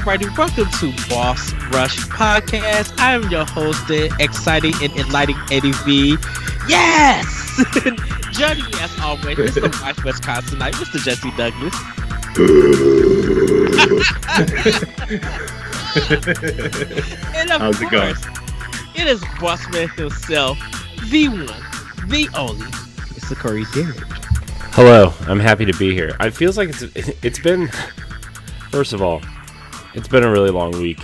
everybody. Welcome to Boss Rush Podcast. I am your host, the exciting and enlightening Eddie V. Yes! Joining me as always, Mr. Wife Wisconsin night, Mr. Jesse Douglas. and of How's it going? course, It is Bossman himself, the one, the only, Mr. Corey Derrick. Hello, I'm happy to be here. It feels like it's it's been first of all, it's been a really long week.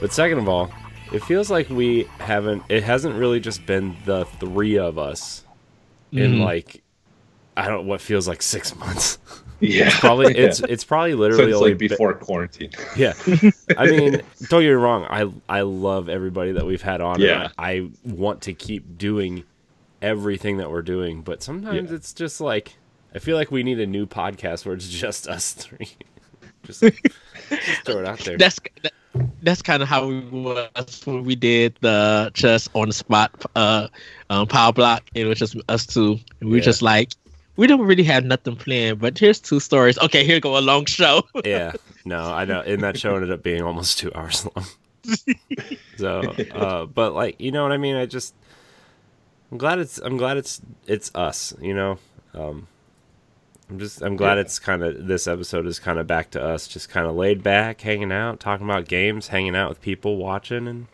But second of all, it feels like we haven't it hasn't really just been the three of us in Mhm. like I don't what feels like 6 months. Yeah, Probably Yeah. it's it's probably literally since only like been- before quarantine. yeah. I mean, don't get me wrong. I I love everybody that we've had on. and Yeah. I, I want to keep doing everything that we're doing, but sometimes Yeah. it's just like I feel like we need a new podcast where it's just us three. just, just throw it out there. That's that, that's kind of how we was when we did the just on the spot uh um, power block. It was just us two. We were Yeah. just like, we don't really have nothing planned, but here's two stories. Okay, here go a long show. yeah. No, I know. And that show ended up being almost two hours long. so, uh, but like, you know what I mean? I just, I'm glad it's, I'm glad it's, it's us, you know? Um, I'm just, I'm glad Yeah. it's kind of, this episode is kind of back to us, just kind of laid back, hanging out, talking about games, hanging out with people, watching, and,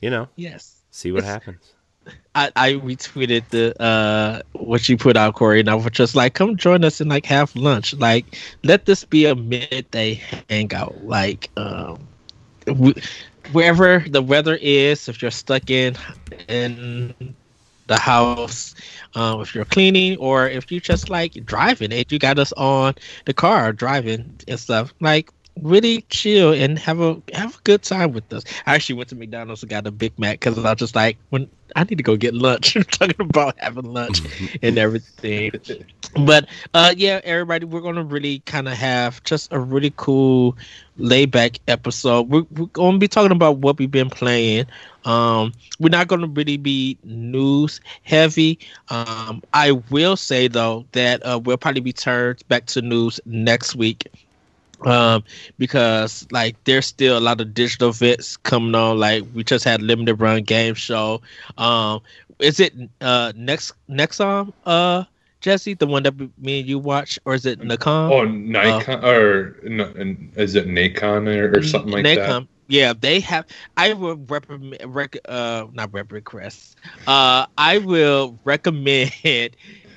you know, yes. see what happens. I, I retweeted the uh what you put out, Corey, and I was just like, come join us and like have lunch. Like, let this be a midday hangout. Like, um, w- wherever the weather is, if you're stuck in in the house, um, if you're cleaning, or if you just like driving, it, you got us on the car driving and stuff, like really chill and have a have a good time with us. I actually went to McDonald's and got a Big Mac because I was just like, when I need to go get lunch. talking about having lunch and everything. But uh, yeah, everybody, we're gonna really kind of have just a really cool laid back episode. We're, we're gonna be talking about what we've been playing. Um, we're not gonna really be news heavy. Um, I will say though that uh, we'll probably be turned back to news next week um because like there's still a lot of digital events coming on like we just had limited run game show um is it uh next next um uh jesse the one that me and you watch or is it Nikon? Oh, Nikon or no, is it Nikon or, or something like that? Nikon. yeah they have i will recommend rec, uh not rep request uh i will recommend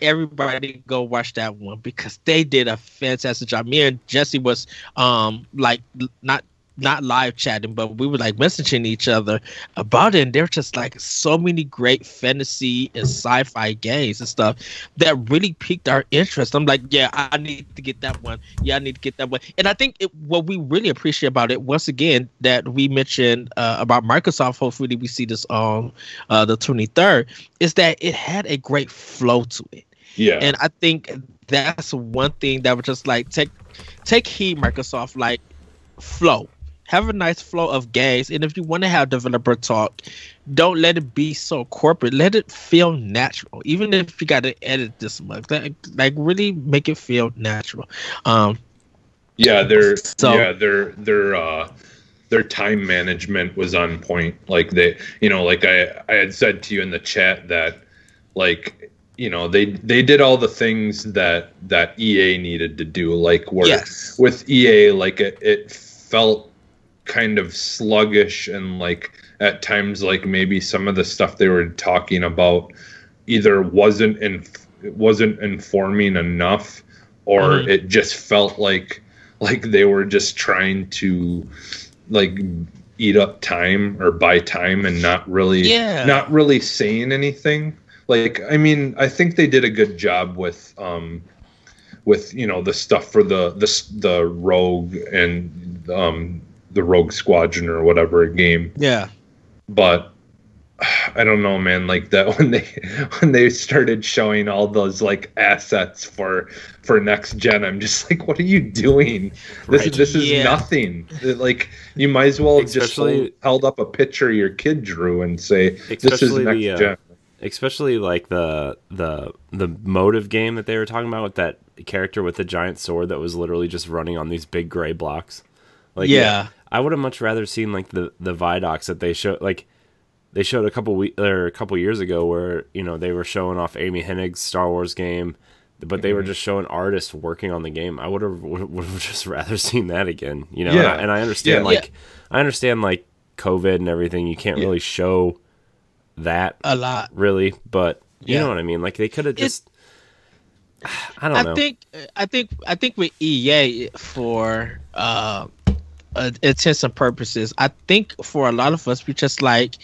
everybody go watch that one because they did a fantastic job. Me and Jesse was um like not not live chatting, but we were like messaging each other about it. And there's just like so many great fantasy and sci-fi games and stuff that really piqued our interest. I'm like, yeah, I need to get that one. Yeah, I need to get that one. And I think it, what we really appreciate about it, once again, that we mentioned uh, about Microsoft. Hopefully, we see this on uh, the 23rd. Is that it had a great flow to it. Yeah, And I think that's one thing that would just like take take heed, Microsoft, like flow. Have a nice flow of games. And if you want to have developer talk, don't let it be so corporate. Let it feel natural. Even if you gotta edit this much. Like, like really make it feel natural. Um yeah, their So- yeah their their uh their time management was on point. Like they, you know, like I I had said to you in the chat that like you know they they did all the things that that EA needed to do. Like where yes. with EA, like it, it felt kind of sluggish and like at times like maybe some of the stuff they were talking about either wasn't in wasn't informing enough or Mhm. it just felt like like they were just trying to like eat up time or buy time and not really Yeah. not really saying anything like i mean i think they did a good job with um with you know the stuff for the the the rogue and um the rogue squadron or whatever game Yeah. but I don't know, man. Like that when they when they started showing all those like assets for for next gen, I'm just like, what are you doing? This Right. this is Yeah. nothing. Like you might as well have just hold- held up a picture your kid drew and say, this is next the, uh, gen. especially like the the the motive game that they were talking about with that character with the giant sword that was literally just running on these big gray blocks. Like Yeah. I would have much rather seen like the the Vidocs that they showed like they showed a couple we or a couple years ago where you know they were showing off Amy Hennig's Star Wars game, but they were Mm-hmm. just showing artists working on the game. I would have would have just rather seen that again. You know, Yeah. and, I, and I understand Yeah. like I understand like COVID and everything. You can't Yeah. really show that a lot. really, but you Yeah. know what I mean. Like they could have just. I don't I know. I think I think I think with EA for uh, uh intents and purposes, I think for a lot of us we just like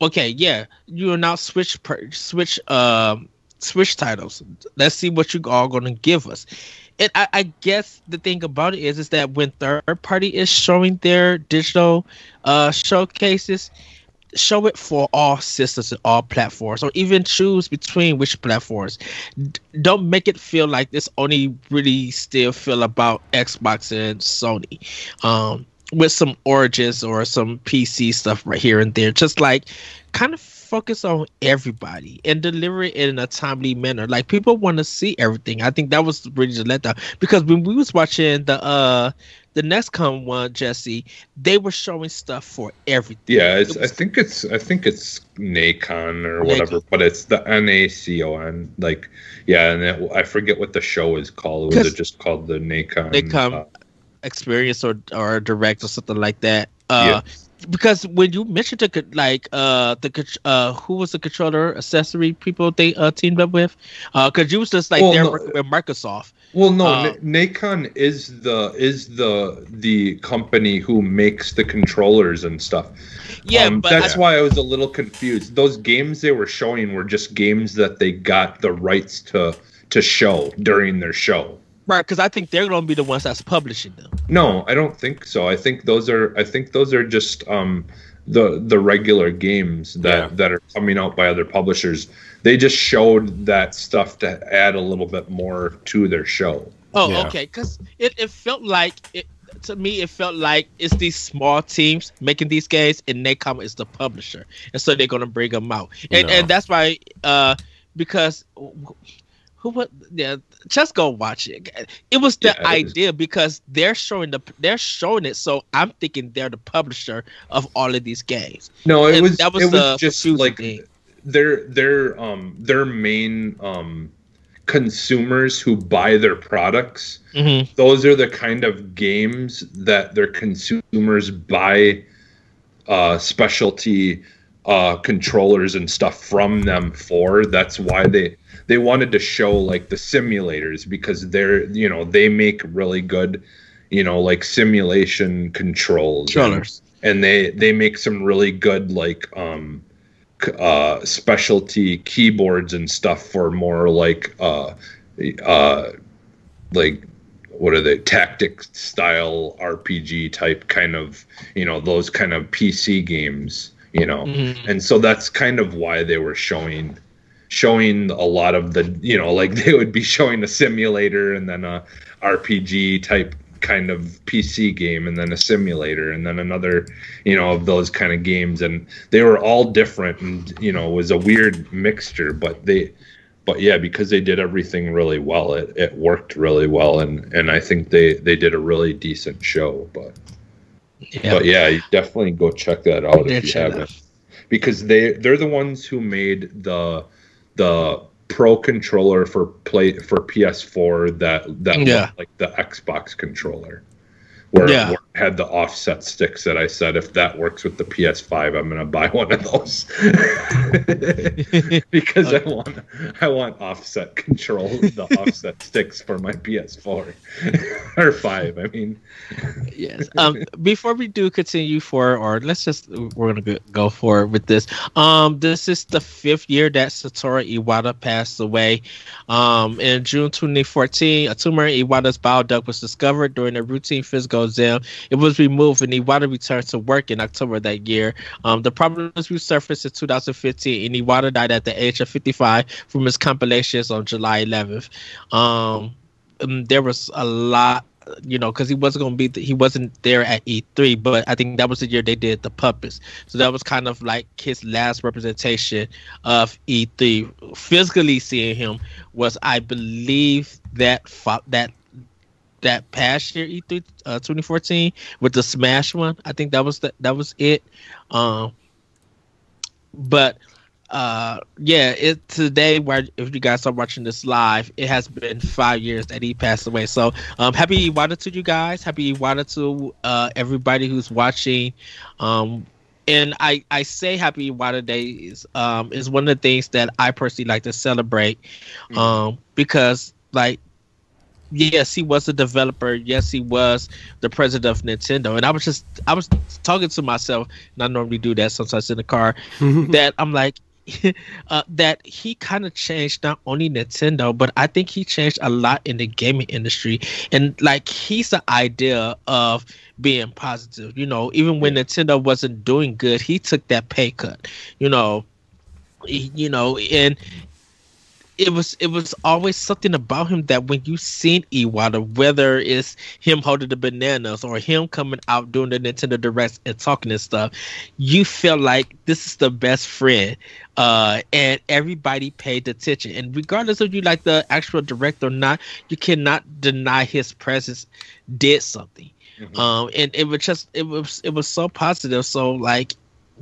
okay, yeah, you are now switch per, switch um switch titles. Let's see what you all gonna give us. And I, I guess the thing about it is is that when third party is showing their digital uh showcases, show it for all systems and all platforms, or even choose between which platforms. Don't make it feel like this only really still feel about Xbox and Sony, um, with some Origins or some PC stuff right here and there. Just like kind of focus on everybody and deliver it in a timely manner. Like people want to see everything. I think that was really the letdown because when we was watching the uh the NextCon one, Jesse, they were showing stuff for everything. Yeah, it's, It I think it's I think it's Nacon or whatever, Nacon. but it's the N A C O N. Like, yeah, and it, I forget what the show is called. Was it just called the Nacon? they come uh, experience or or direct or something like that. Uh, because when you mentioned the like uh the uh who was the controller accessory people they uh teamed up with, uh because you was just like Well, they're no, with Microsoft. Well, no, Na- Nacon is the is the the company who makes the controllers and stuff. Yeah, Um, but that's I, why I was a little confused. Those games they were showing were just games that they got the rights to to show during their show. right because I think they're gonna be the ones that's publishing them. No, I don't think so. I think those are I think those are just um the the regular games that Yeah. that are coming out by other publishers. They just showed that stuff to add a little bit more to their show. Oh, Yeah. okay. Because it, it felt like it to me. It felt like it's these small teams making these games, and Nacon is the publisher, and so they're gonna bring them out, and No. and that's why uh because who what yeah just go watch it. It was the Yeah, idea because they're showing the they're showing it, so I'm thinking they're the publisher of all of these games. No, it And was that was it the was just like thing. their their um their main um consumers who buy their products. Mm-hmm. Those are the kind of games that their consumers buy uh specialty uh controllers and stuff from them for. That's why they they wanted to show like the simulators because they're you know they make really good you know like simulation controls. And- and they they make some really good like um uh specialty keyboards and stuff for more like uh uh like what are they tactic style rpg type kind of you know those kind of pc games you know. Mhm. and so that's kind of why they were showing showing a lot of the you know like they would be showing a simulator and then a rpg type kind of pc game and then a simulator and then another you know of those kind of games and they were all different and you know it was a weird mixture but they but yeah because they did everything really well it, it worked really well and and i think they they did a really decent show but Yeah. but yeah, you definitely go check that out if you haven't. Because they they're the ones who made the the pro controller for play for PS4 that that Yeah. like the Xbox controller. Where, Yeah. where had the offset sticks that I said if that works with the PS5, I'm gonna buy one of those. because I want I want offset control the offset sticks for my PS4 or five. I mean, yes. Um, before we do continue for, or let's just we're gonna go, go forward with this. Um, this is the fifth year that Satoru Iwata passed away. Um, in June 2014, a tumor in Iwata's bile duct was discovered during a routine physical exam. It was removed, and he Iwata returned to work in October that year. Um, the problems resurfaced in 2015, and Iwata died at the age of 55 from his compilations on July 11th. Um, um, there was a lot you know, because he wasn't going to be, he wasn't there at E3, but I think that was the year they did the puppets. So that was kind of like his last representation of E3. Physically seeing him was, I believe, that fo- that that past year E3 uh, 2014 with the Smash one. I think that was the, that was it. Um, but uh, yeah, it today where if you guys are watching this live, it has been five years that he passed away. So um, happy Iwata to you guys. Happy Iwata to uh, everybody who's watching. Um, and I, I say happy Iwata Day is um is one of the things that I personally like to celebrate, mm-hmm. um because like yes, he was a developer. Yes, he was the president of Nintendo. And I was just, I was talking to myself, and I normally do that sometimes in the car, that I'm like, uh, that he kind of changed not only Nintendo, but I think he changed a lot in the gaming industry. And like, he's the idea of being positive. You know, even when Nintendo wasn't doing good, he took that pay cut. You know, you know, and it was it was always something about him that when you seen Iwata, whether it's him holding the bananas or him coming out doing the Nintendo Direct and talking and stuff, you feel like this is the best friend. Uh, and everybody paid attention. And regardless of you like the actual director or not, you cannot deny his presence did something. Mm-hmm. Um, and it was just it was it was so positive. So like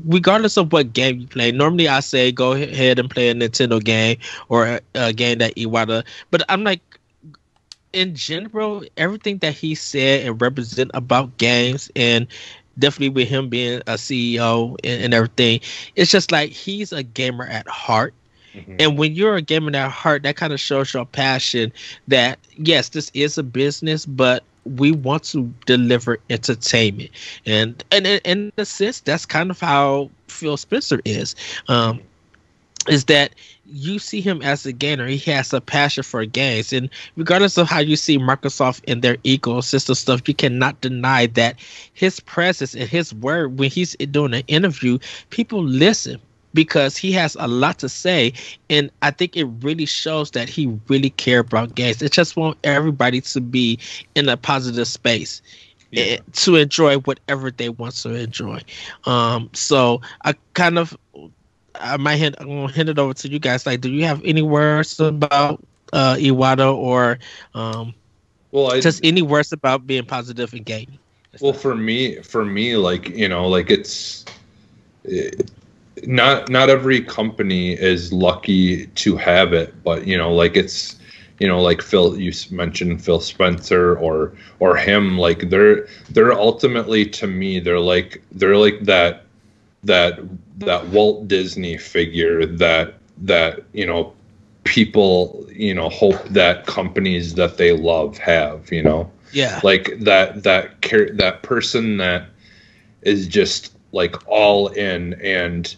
regardless of what game you play, normally I say go ahead and play a Nintendo game or a, a game that Iwata. But I'm like, in general, everything that he said and represent about games and definitely with him being a CEO and, and everything, it's just like he's a gamer at heart. Mm-hmm. And when you're a gamer at heart, that kind of shows your passion that yes, this is a business, but we want to deliver entertainment, and and in a sense, that's kind of how Phil Spencer is. Um, is that you see him as a gamer. He has a passion for games. And regardless of how you see Microsoft and their ecosystem stuff, you cannot deny that his presence and his word when he's doing an interview, people listen because he has a lot to say and i think it really shows that he really cares about games it just want everybody to be in a positive space yeah. Eh, to enjoy whatever they want to enjoy. Um so i kind of i might hand, i'm gonna hand it over to you guys. Like do you have any words about uh iwata or um well I, just any words about being positive in gaming well for me for me like you know like it's it, not not every company is lucky to have it, but you know, like it's you know, like Phil, you mentioned Phil Spencer or or him. Like they're they're ultimately to me, they're like they're like that that that Walt Disney figure that that you know people you know hope that companies that they love have. You know, yeah, like that that care that person that is just like all in and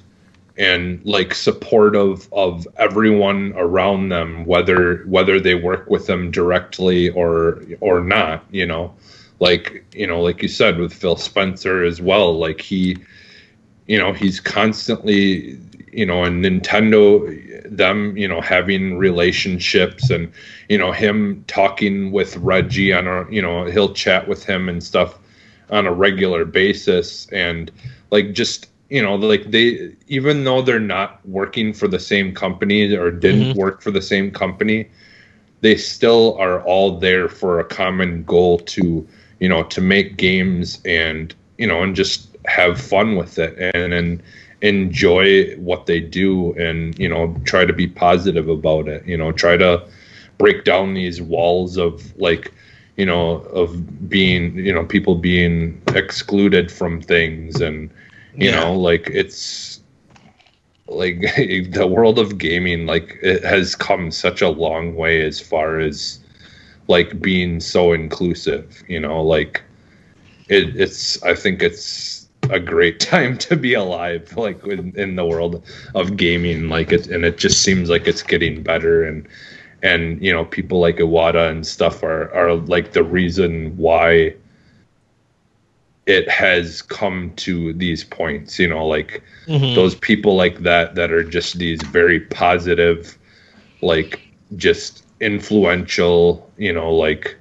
and like supportive of everyone around them whether whether they work with them directly or or not you know? Like you know like you said with Phil Spencer as well like he you know he's constantly you know and Nintendo them you know having relationships and you know him talking with Reggie on a you know he'll chat with him and stuff on a regular basis. And like just you know like they even though they're not working for the same company or didn't mm-hmm. work for the same company they still are all there for a common goal to you know to make games and you know and just have fun with it and and enjoy what they do and you know try to be positive about it you know try to break down these walls of like you know of being you know people being excluded from things and you yeah. know, like it's like the world of gaming like it has come such a long way as far as like being so inclusive, you know, like it, it's I think it's a great time to be alive like in, in the world of gaming like it and it just seems like it's getting better and and you know people like Iwata and stuff are are like the reason why it has come to these points you know like mm-hmm. those people like that that are just these very positive like just influential you know like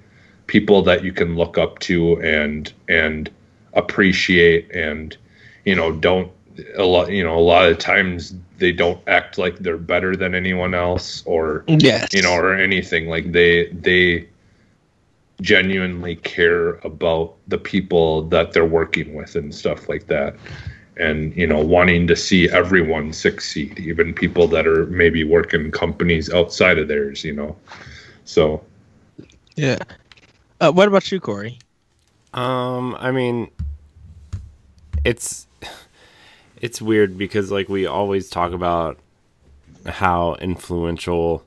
people that you can look up to and and appreciate and you know don't a lot you know a lot of times they don't act like they're better than anyone else or yes. you know or anything like they they genuinely care about the people that they're working with and stuff like that. And you know wanting to see everyone succeed even people that are maybe working companies outside of theirs you know? So. Yeah. Uh, what about you corey? Um i mean it's it's weird because like we always talk about how influential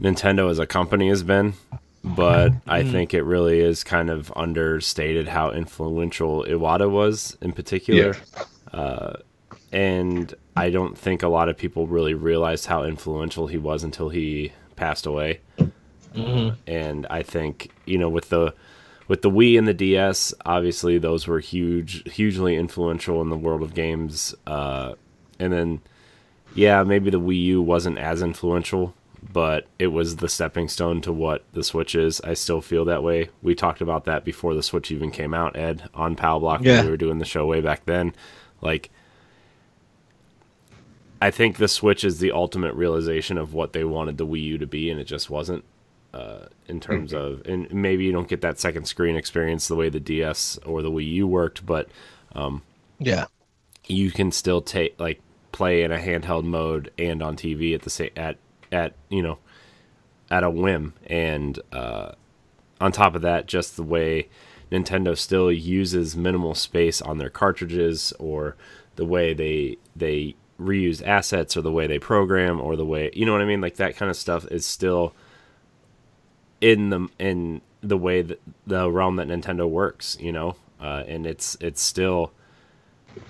Nintendo as a company has been, but I mm. think it really is kind of understated how influential Iwata was in particular. Yeah. Uh, and I don't think a lot of people really realized how influential he was until he passed away. Mm-hmm. And I think you know with the with the Wii and the DS, obviously those were huge, hugely influential in the world of games. Uh, and then, yeah, maybe the Wii U wasn't as influential, but it was the stepping stone to what the Switch is. I still feel that way. We talked about that before the Switch even came out, Ed, on Power Block yeah. when we were doing the show way back then. Like, I think the Switch is the ultimate realization of what they wanted the Wii U to be, and it just wasn't. Uh, in terms mm-hmm. of, and maybe you don't get that second screen experience the way the DS or the Wii U worked, but um, yeah, you can still take like play in a handheld mode and on TV at the same at at you know at a whim. And uh, on top of that just the way Nintendo still uses minimal space on their cartridges or the way they they reuse assets or the way they program or the way you know what I mean? Like that kind of stuff is still in the in the way that the realm that Nintendo works you know? Uh, and it's it's still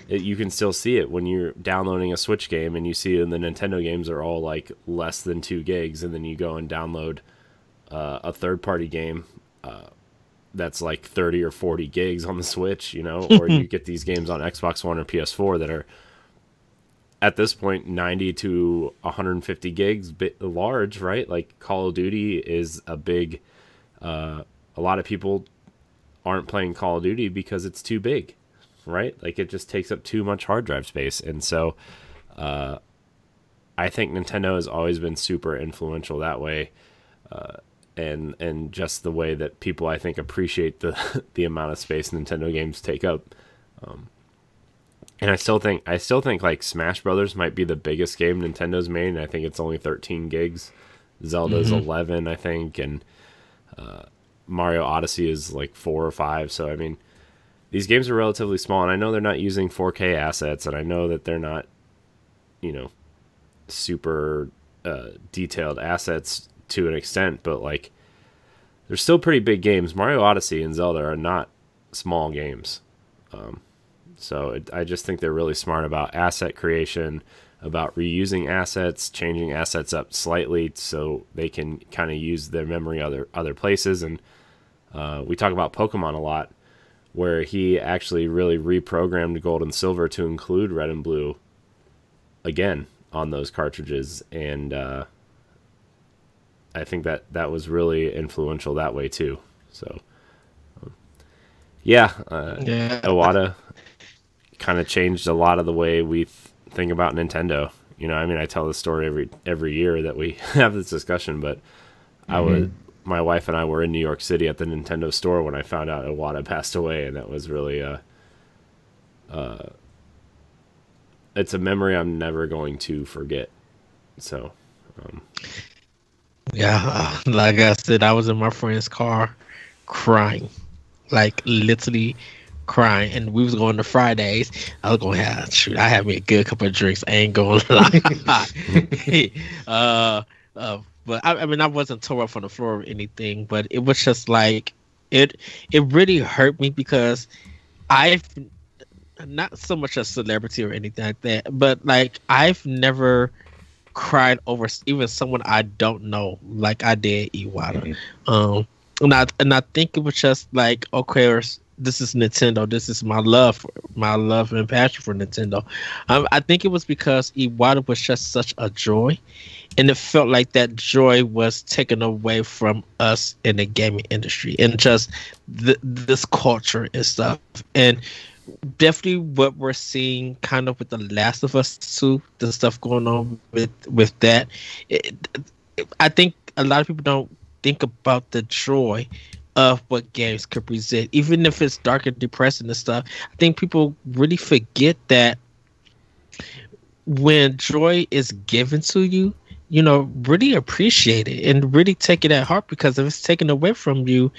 it, you can still see it when you're downloading a Switch game and you see in the Nintendo games are all like less than two gigs, and then you go and download uh, a third party game uh, that's like 30 or 40 gigs on the Switch, you know, or you get these games on Xbox One or PS4 that are at this point 90 to 150 gigs bit large, right? Like Call of Duty is a big uh, a lot of people aren't playing Call of Duty because it's too big right? Like it just takes up too much hard drive space. And so uh, I think Nintendo has always been super influential that way. Uh, and and just the way that people I think appreciate the the amount of space Nintendo games take up. Um, and I still think I still think like Smash Brothers might be the biggest game Nintendo's made. And I think it's only 13 gigs. Zelda's mm-hmm. 11, I think, and uh, Mario Odyssey is like four or five. So I mean, these games are relatively small, and I know they're not using 4K assets, and I know that they're not, you know, super uh, detailed assets to an extent, but like, they're still pretty big games. Mario Odyssey and Zelda are not small games. Um, so it, I just think they're really smart about asset creation, about reusing assets, changing assets up slightly so they can kind of use their memory other other places. And uh, we talk about Pokemon a lot where he actually really reprogrammed gold and silver to include red and blue again on those cartridges and uh, i think that that was really influential that way too so um, yeah, uh, yeah. Iwata kind of changed a lot of the way we th- think about Nintendo. You know, I mean, I tell this story every every year that we have this discussion, but mm-hmm. I was my wife and I were in New York City at the Nintendo store when I found out Iwata passed away, and that was really a. Uh, uh, it's a memory I'm never going to forget. So. Um, yeah, like I said, I was in my friend's car, crying, like literally crying, and we was going to Fridays. I was going, yeah, shoot, I had me a good couple of drinks. I ain't gonna lie. uh, uh, but I, I mean, I wasn't tore up on the floor or anything, but it was just like it. It really hurt me because I've not so much a celebrity or anything like that, but like I've never cried over even someone I don't know like I did Iwata. Mm-hmm. Um, and I and I think it was just like okay, this is Nintendo. This is my love, for, my love and passion for Nintendo. Um, I think it was because Iwata was just such a joy, and it felt like that joy was taken away from us in the gaming industry and just th- this culture and stuff and definitely what we're seeing kind of with the last of us too the stuff going on with with that it, i think a lot of people don't think about the joy of what games could present, even if it's dark and depressing and stuff. I think people really forget that when joy is given to you, you know, really appreciate it and really take it at heart because if it's taken away from you,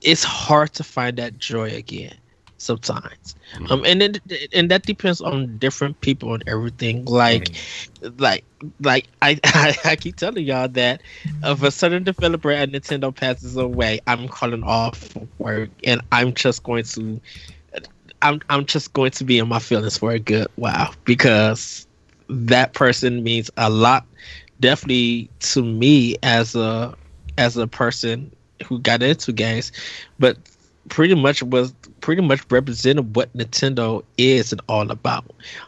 it's hard to find that joy again sometimes mm-hmm. um and then and that depends on different people and everything like mm-hmm. like like I, I, I keep telling y'all that if a certain developer at nintendo passes away i'm calling off work and i'm just going to i'm i'm just going to be in my feelings for a good while because that person means a lot definitely to me as a as a person who got into games but pretty much was pretty much represented what Nintendo is and all about.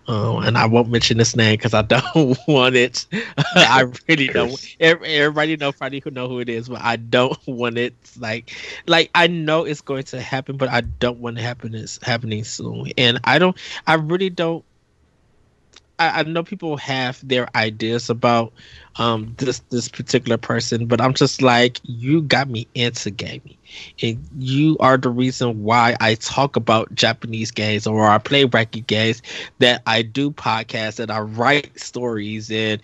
Um, and I won't mention this name because I don't want it. I really don't. Everybody know probably who know who it is, but I don't want it. Like, like I know it's going to happen, but I don't want it happen. It's happening soon, and I don't. I really don't. I, I know people have their ideas about um this this particular person, but I'm just like, you got me into gaming and you are the reason why I talk about Japanese games or I play wacky games, that I do podcasts, that I write stories, and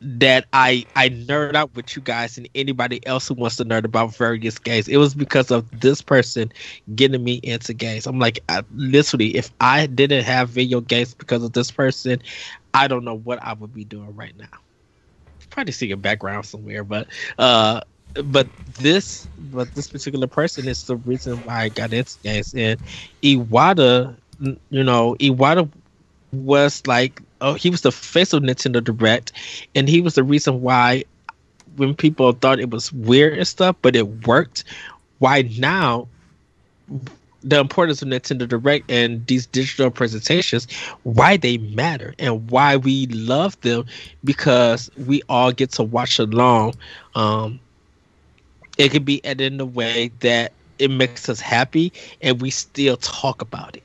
that I I nerd out with you guys and anybody else who wants to nerd about various games. It was because of this person getting me into games. I'm like, I, literally, if I didn't have video games because of this person, I don't know what I would be doing right now. Probably see a background somewhere, but uh but this but this particular person is the reason why I got into games. And Iwata, you know, Iwata was like oh he was the face of Nintendo Direct and he was the reason why when people thought it was weird and stuff, but it worked. Why now the importance of Nintendo Direct and these digital presentations, why they matter and why we love them because we all get to watch along um, it can be edited in a way that it makes us happy and we still talk about it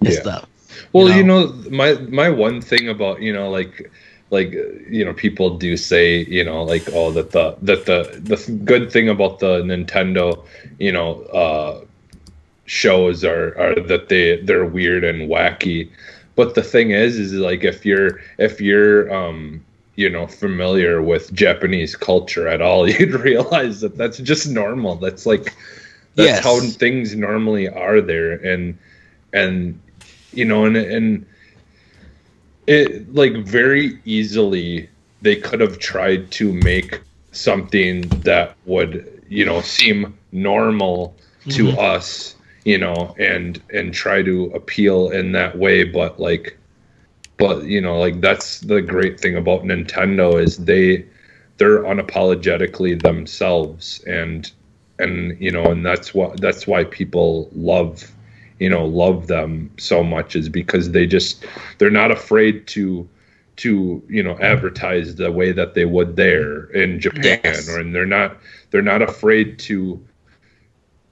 and yeah. stuff. Well, you know? you know, my my one thing about you know like like you know people do say you know like oh that the that the the good thing about the Nintendo you know uh shows are are that they they're weird and wacky but the thing is is like if you're if you're um you know familiar with Japanese culture at all, you'd realize that that's just normal. That's like that's yes. how things normally are there, and and you know, and and it like very easily they could have tried to make something that would you know seem normal to mm-hmm. us you know and and try to appeal in that way. But like but you know like that's the great thing about nintendo is they they're unapologetically themselves. And and you know and that's what that's why people love you know love them so much is because they just they're not afraid to to you know advertise the way that they would there in Japan. Yes. or and they're not they're not afraid to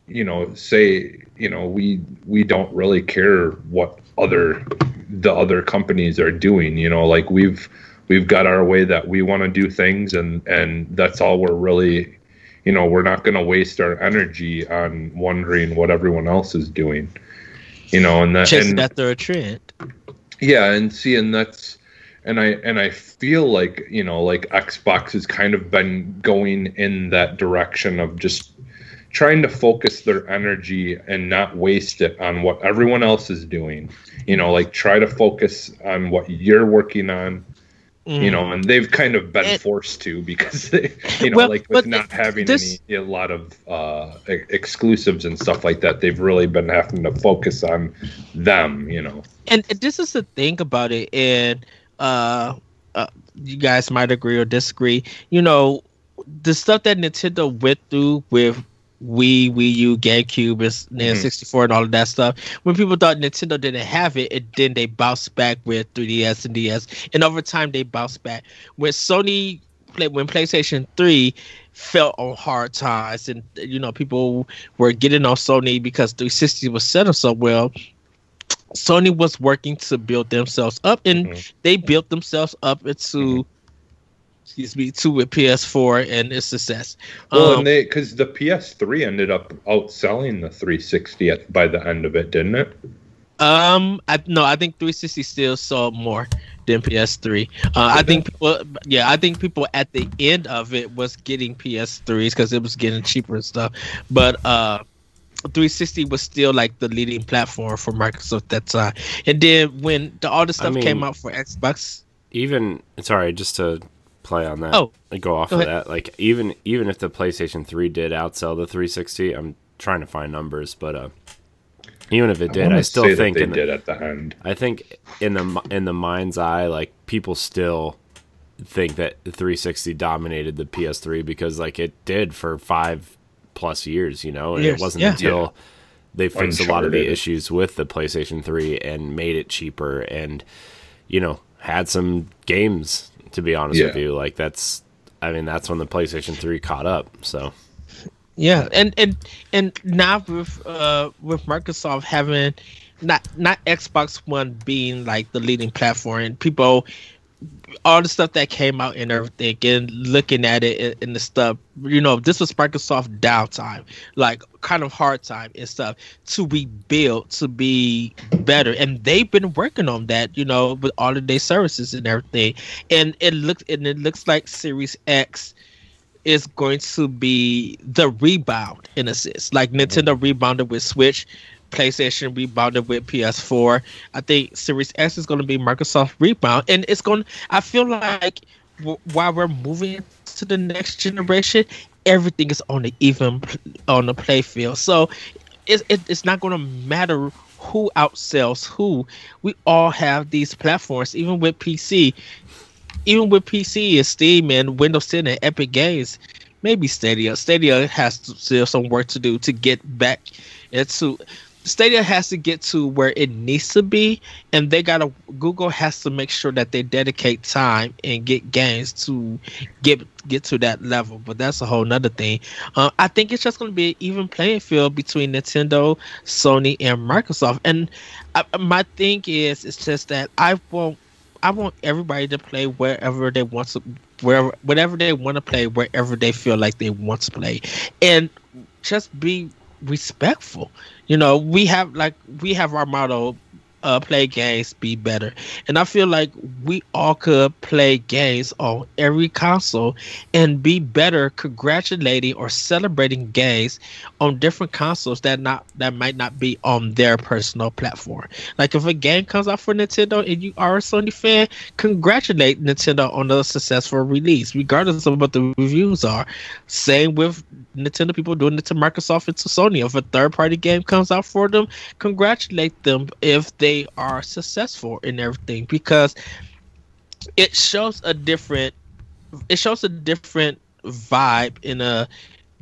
you know say you know we we don't really care what other the other companies are doing you know like we've we've got our way that we want to do things and and that's all we're really you know we're not going to waste our energy on wondering what everyone else is doing you know and that chasing after a trend. Yeah and see and that's and i and i feel like you know like xbox has kind of been going in that direction of just trying to focus their energy and not waste it on what everyone else is doing. You know, like try to focus on what you're working on. Mm. You know, and they've kind of been it, forced to because they, you know, well, like with not having this, any a lot of uh, exclusives and stuff like that, they've really been having to focus on them. You know, and this is the thing about it, and uh, uh, you guys might agree or disagree. You know, the stuff that Nintendo went through with Wii, Wii U, GameCube, and mm-hmm. 64, and all of that stuff. When people thought Nintendo didn't have it, it then they bounced back with 3DS and DS, and over time they bounced back. When Sony, when PlayStation 3 felt on hard times, and you know people were getting on Sony because 360 was selling so well. Sony was working to build themselves up, and mm-hmm. they built themselves up into. Mm-hmm excuse me, to with PS4 and its success. Well, Um, and they because the PS3 ended up outselling the 360 at, by the end of it, didn't it? Um, I no, I think 360 still sold more than PS3. Uh, I think people, yeah, I think people at the end of it was getting PS3s because it was getting cheaper and stuff. But uh, 360 was still like the leading platform for Microsoft at that time. And then when the, all the stuff came mean- out for Xbox, even sorry, just to play on that. Oh, and go off go of ahead. that. Like even even if the PlayStation 3 did outsell the 360, I'm trying to find numbers, but uh, even if it did, I, wanna still think they in the, did at the end. I think in the in the mind's eye, like people still think that the 360 dominated the PS3 because like it did for five plus years, you know, and Years, it wasn't yeah. until they fixed a lot of the issues with the PlayStation 3 and made it cheaper and you know had some games. To be honest with you, like that's, I mean, that's when the PlayStation 3 caught up. So. Yeah, and and and now with uh with Microsoft having not not Xbox One being like the leading platform. And people all the stuff that came out and everything and looking at it and, the stuff you know this was Microsoft downtime like kind of hard time and stuff to rebuild to be better. And they've been working on that you know with all of their services and everything. And it looks and it looks like Series X is going to be the rebound in a sense. Like Nintendo mm-hmm. rebounded with Switch, PlayStation rebounded with PS4. I think Series X is going to be Microsoft rebound, and it's going. I feel like w- while we're moving to the next generation, everything is on the even on the play field. So it, it, it's not going to matter who outsells who. We all have these platforms, even with PC even with PC and Steam and Windows 10 and Epic Games, maybe Stadia. Stadia has still some work to do to get back into. Stadia has to get to where it needs to be, and they gotta. Google has to make sure that they dedicate time and get games to get get to that level. But that's a whole nother thing. Uh, I think it's just gonna be an even playing field between Nintendo, Sony, and Microsoft. And my thing is, it's just that I won't I want everybody to play wherever they want to, wherever whatever they want to play, wherever they feel like they want to play, and just be respectful. You know, we have like we have our motto, uh, play games, be better, and I feel like we all could play games on every console and be better, congratulating or celebrating games on different consoles that not that might not be on their personal platform. Like if a game comes out for Nintendo and you are a Sony fan, congratulate Nintendo on the successful release, regardless of what the reviews are. Same with Nintendo people doing it to Microsoft and to Sony. If a third party game comes out for them, congratulate them if they are successful in everything because it shows a different it shows a different vibe in a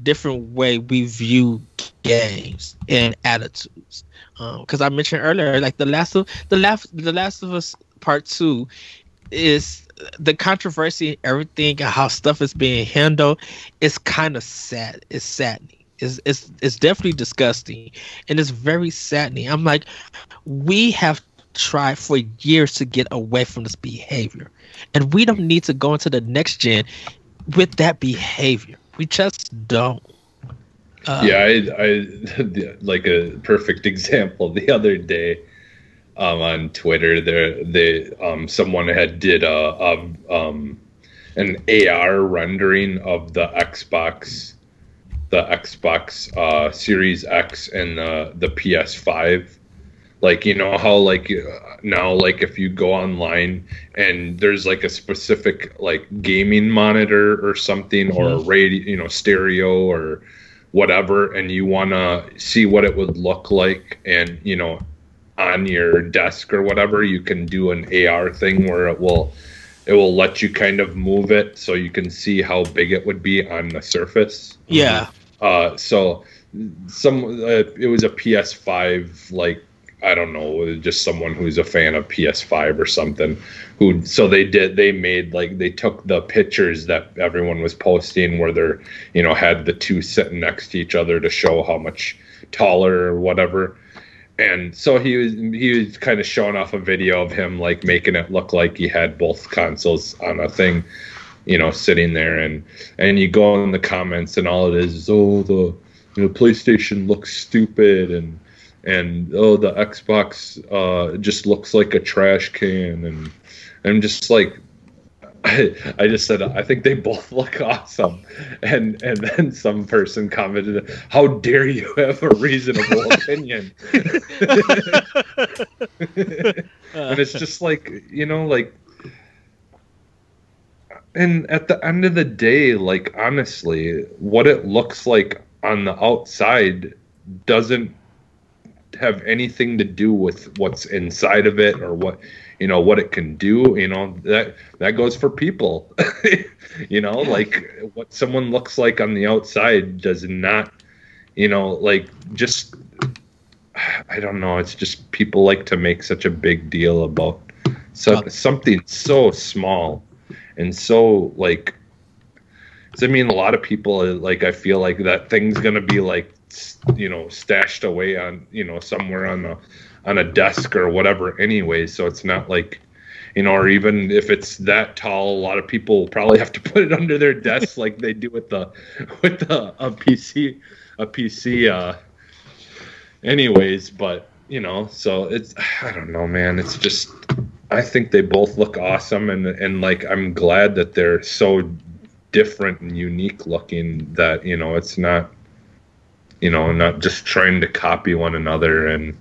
different way we view games and attitudes. Um, because I mentioned earlier, like the last of the last the Last of Us Part Two is the controversy everything and how stuff is being handled is kind of sad. It's saddening. It's, it's it's definitely disgusting and it's very saddening. I'm like, we have tried for years to get away from this behavior, and we don't need to go into the next gen with that behavior. We just don't. Uh, yeah, I, I like a perfect example the other day um, on Twitter. There, they um, someone had did a, a um, an AR rendering of the Xbox, the Xbox uh, Series X and the the PS5. Like you know how like uh, now like if you go online and there's like a specific like gaming monitor or something or a radio you know stereo or whatever and you want to see what it would look like and you know on your desk or whatever you can do an AR thing where it will it will let you kind of move it so you can see how big it would be on the surface. Yeah, uh so some uh, it was a PS5 like I don't know, just someone who's a fan of PS5 or something. Who so they did they made like they took the pictures that everyone was posting where they're you know had the two sitting next to each other to show how much taller or whatever. And so he was he was kind of showing off a video of him like making it look like he had both consoles on a thing. You know, sitting there and and you go in the comments and all it is is oh the you know PlayStation looks stupid and and oh the Xbox uh, just looks like a trash can and I'm just like I, I just said I think they both look awesome, and and then some person commented, "How dare you have a reasonable opinion?" and it's just like you know, like, and at the end of the day, like honestly, what it looks like on the outside doesn't have anything to do with what's inside of it or what you know what it can do you know that that goes for people you know like what someone looks like on the outside does not you know like just i don't know it's just people like to make such a big deal about so, something so small and so like I mean, a lot of people like I feel like that thing's gonna be like you know stashed away on you know somewhere on the on a desk or whatever anyway. So it's not like you know or even if it's that tall a lot of people probably have to put it under their desk like they do with the with the a pc a pc uh anyways. But you know so it's i don't know man. It's just i think they both look awesome and and like i'm glad that they're so different and unique looking that you know it's not you know not just trying to copy one another and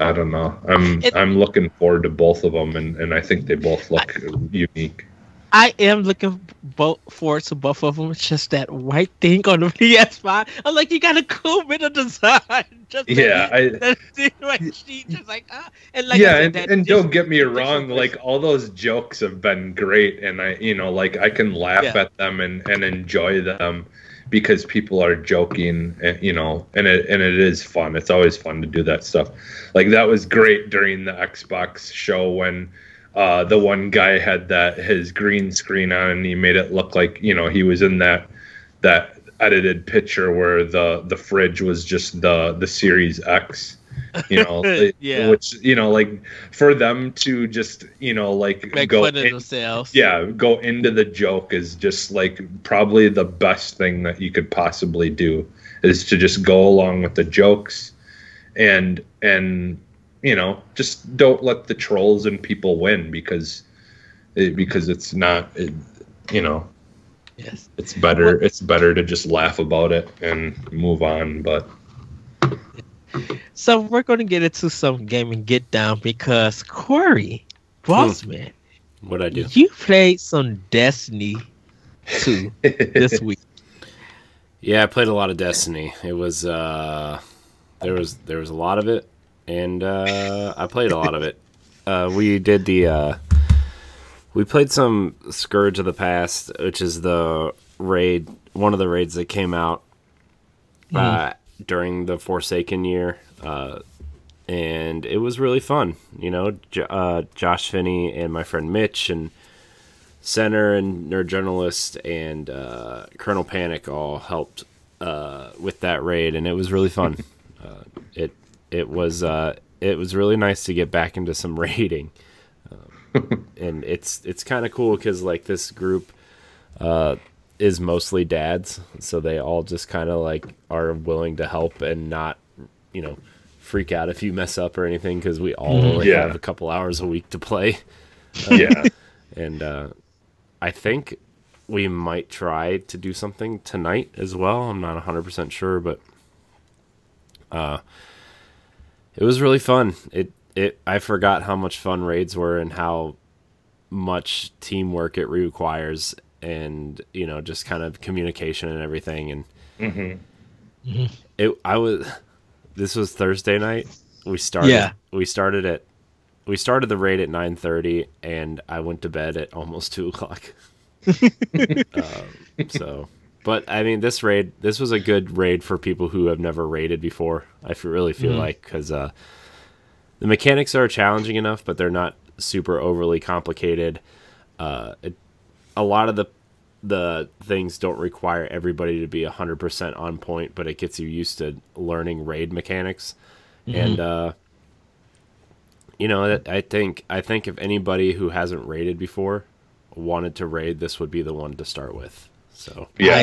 I don't know. I'm it, I'm looking forward to both of them, and, and I think they both look I, unique. I am looking both forward to both of them. It's just that white thing on the PS5. I'm like, you got a cool bit of design. Just yeah, like, I, just like, ah. and like yeah, said, and, and don't get me wrong. Like all those jokes have been great, and I, you know, like I can laugh yeah. at them and and enjoy them because people are joking, eh, you know, and it and it is fun. It's always fun to do that stuff. Like that was great during the Xbox show when uh, the one guy had that his green screen on and he made it look like you know he was in that that edited picture where the the fridge was just the the Series X you know yeah. which you know like for them to just you know like Make go fun in, of themselves. yeah go into the joke is just like probably the best thing that you could possibly do is to just go along with the jokes and and you know just don't let the trolls and people win because it, because it's not it, you know yes it's better well, it's better to just laugh about it and move on but so we're going to get into some gaming get down because Corey Bossman, hmm. what I do? You played some Destiny 2 this week. Yeah, I played a lot of Destiny. It was uh there was there was a lot of it and uh I played a lot of it. Uh we did the uh we played some Scourge of the Past, which is the raid one of the raids that came out mm. uh during the Forsaken year, uh, and it was really fun. You know, J- uh, Josh Finney and my friend Mitch and Center and Nerd Journalist and uh, Colonel Panic all helped uh, with that raid, and it was really fun. Uh, it it was uh, it was really nice to get back into some raiding. Um, and it's it's kind of cool because like this group uh, is mostly dads, so they all just kind of like are willing to help and not, you know, freak out if you mess up or anything because we all mm-hmm. only yeah. have a couple hours a week to play. Uh, yeah, and uh, I think we might try to do something tonight as well. I'm not 100% sure, but uh, it was really fun. It it I forgot how much fun raids were and how much teamwork it requires and you know just kind of communication and everything and mm-hmm. Mm-hmm. it i was this was thursday night we started yeah. we started at we started the raid at 9.30 and i went to bed at almost 2 o'clock um, so but i mean this raid this was a good raid for people who have never raided before i really feel mm-hmm. like because uh, the mechanics are challenging enough but they're not super overly complicated uh, it, a lot of the the things don't require everybody to be 100% on point but it gets you used to learning raid mechanics mm-hmm. and uh you know i think i think if anybody who hasn't raided before wanted to raid, this would be the one to start with. So Yeah,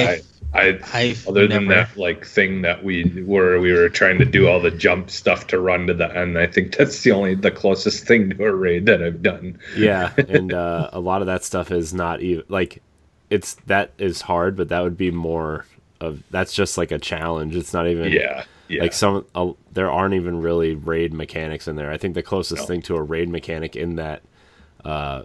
I, I, I've other than that like thing that we where we were trying to do all the jump stuff to run to the end, I think that's the only the closest thing to a raid that I've done. yeah, and uh, a lot of that stuff is not even like it's that is hard, but that would be more of that's just like a challenge. It's not even Yeah, yeah. like some uh, there aren't even really raid mechanics in there. I think the closest No. thing to a raid mechanic in that uh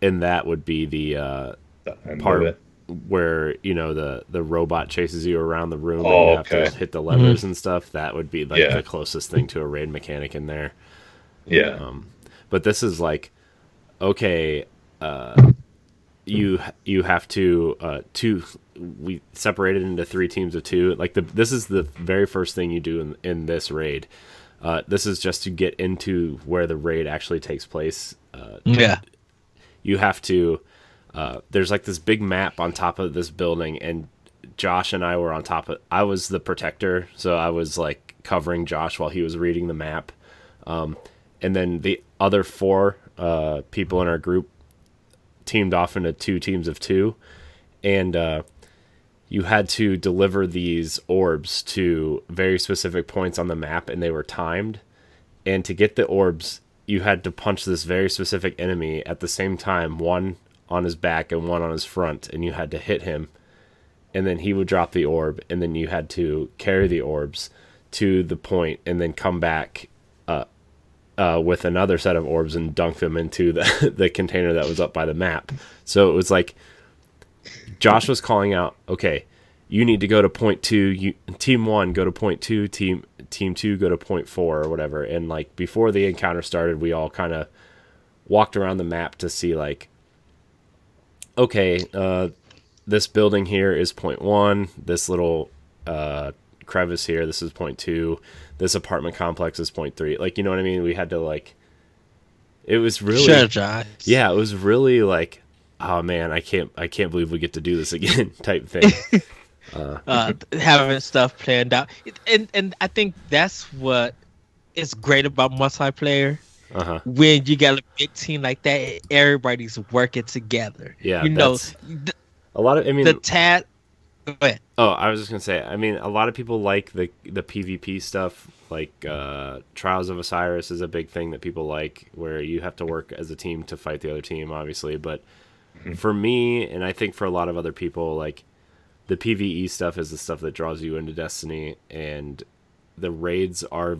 in that would be the uh the of part it. Where you know the the robot chases you around the room Oh, and you have okay. to hit the levers and stuff. That would be like Yeah. the closest thing to a raid mechanic in there. Yeah. Um, but this is like, okay, uh, you you have to uh, two. We separated into three teams of two. Like the this is the very first thing you do in in this raid. Uh, this is just to get into where the raid actually takes place. Uh, Yeah. you have to uh, there's like this big map on top of this building and josh and i were on top of i was the protector so i was like covering josh while he was reading the map. Um, and then the other four uh, people in our group teamed off into two teams of two. And uh, you had to deliver these orbs to very specific points on the map and they were timed. And to get the orbs you had to punch this very specific enemy at the same time one on his back and one on his front and you had to hit him. And then he would drop the orb and then you had to carry the orbs to the point and then come back uh, uh, with another set of orbs and dunk them into the, the container that was up by the map. So it was like josh was calling out okay you need to go to point two you team one go to point two team team two go to point four or whatever. And like before the encounter started we all kind of walked around the map to see like okay uh this building here is point one this little uh crevice here this is point two this apartment complex is point three like you know what i mean we had to like it was really Strategize. yeah it was really like oh man i can't i can't believe we get to do this again type thing uh, having stuff planned out, and and I think that's what is great about multiplayer. Uh-huh When you got a big team like that, everybody's working together. Yeah, you know the, a lot of i mean the tat. Go ahead. Oh, I was just gonna say. I mean, a lot of people like the the PvP stuff. Like uh, Trials of Osiris is a big thing that people like, where you have to work as a team to fight the other team, obviously. But for me, and I think for a lot of other people, like the PVE stuff is the stuff that draws you into Destiny, and the raids are.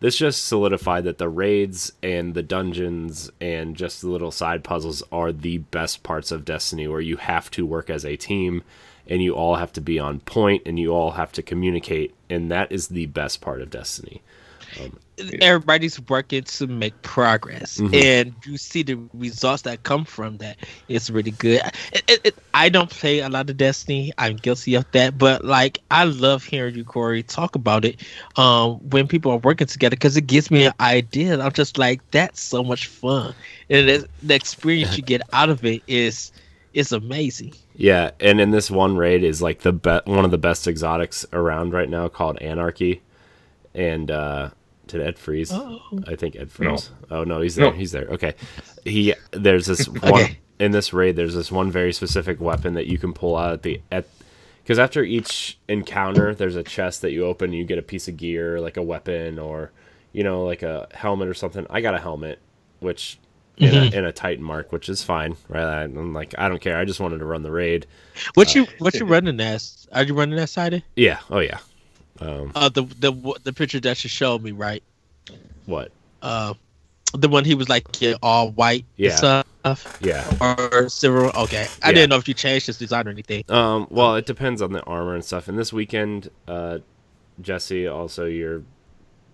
This just solidified that the raids and the dungeons and just the little side puzzles are the best parts of Destiny, where you have to work as a team and you all have to be on point and you all have to communicate and that is the best part of destiny um, everybody's working to make progress. Mhm. and you see the results that come from that. It's really good. It, it, it- i don't play a lot of destiny. I'm guilty of that. But like i love hearing you corey talk about it um when people are working together. Because it gives me an idea. I'm just like that's so much fun. And the experience you get out of it is is amazing. Yeah and in this one raid is like the be- one of the best exotics around right now called anarchy. And uh did ed freeze oh. I think ed No. freeze oh no he's there. No. he's there. Okay. He there's this one Okay. in this raid there's this one very specific weapon that you can pull out at the at because after each encounter there's a chest that you open and you get a piece of gear like a weapon or you know like a helmet or something. I got a helmet which in, a, mm-hmm. in a titan mark which is fine right? I, i'm like i don't care. I just wanted to run the raid. What uh, you what you running as? Are you running that side? Yeah. Oh yeah um uh the the the picture that you showed me right what uh the one he was like yeah, all white Yeah. and stuff yeah or silver okay i Yeah. didn't know if you changed his design or anything Um, well, it depends on the armor and stuff. And this weekend, uh, Jesse, also you're,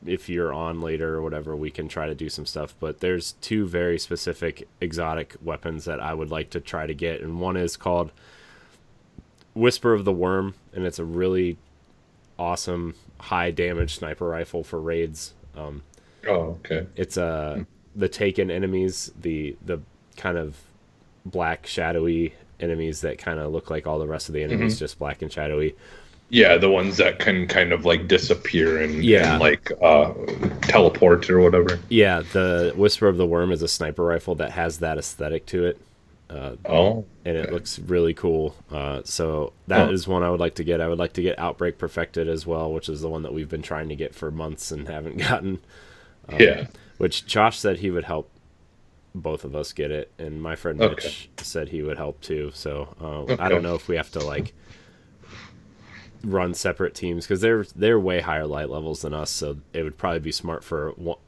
if you're on later or whatever, we can try to do some stuff. But there's two very specific exotic weapons that I would like to try to get, and one is called Whisper of the Worm, and it's a really awesome high damage sniper rifle for raids. Um, Oh, okay. it's uh the taken enemies, the the kind of black shadowy enemies that kind of look like all the rest of the enemies, just black and shadowy. Yeah, the ones that can kind of like disappear and, Yeah. and like uh, teleport or whatever. Yeah, the Whisper of the Worm is a sniper rifle that has that aesthetic to it. Uh, Oh, and it Okay. looks really cool. Uh, so that is one I would like to get. I would like to get Outbreak Perfected as well, which is the one that we've been trying to get for months and haven't gotten. Um, yeah. Which Josh said he would help both of us get it, and my friend Okay. Mitch said he would help too. So uh, I don't know if we have to like run separate teams because they're they're way higher light levels than us. So it would probably be smart for one,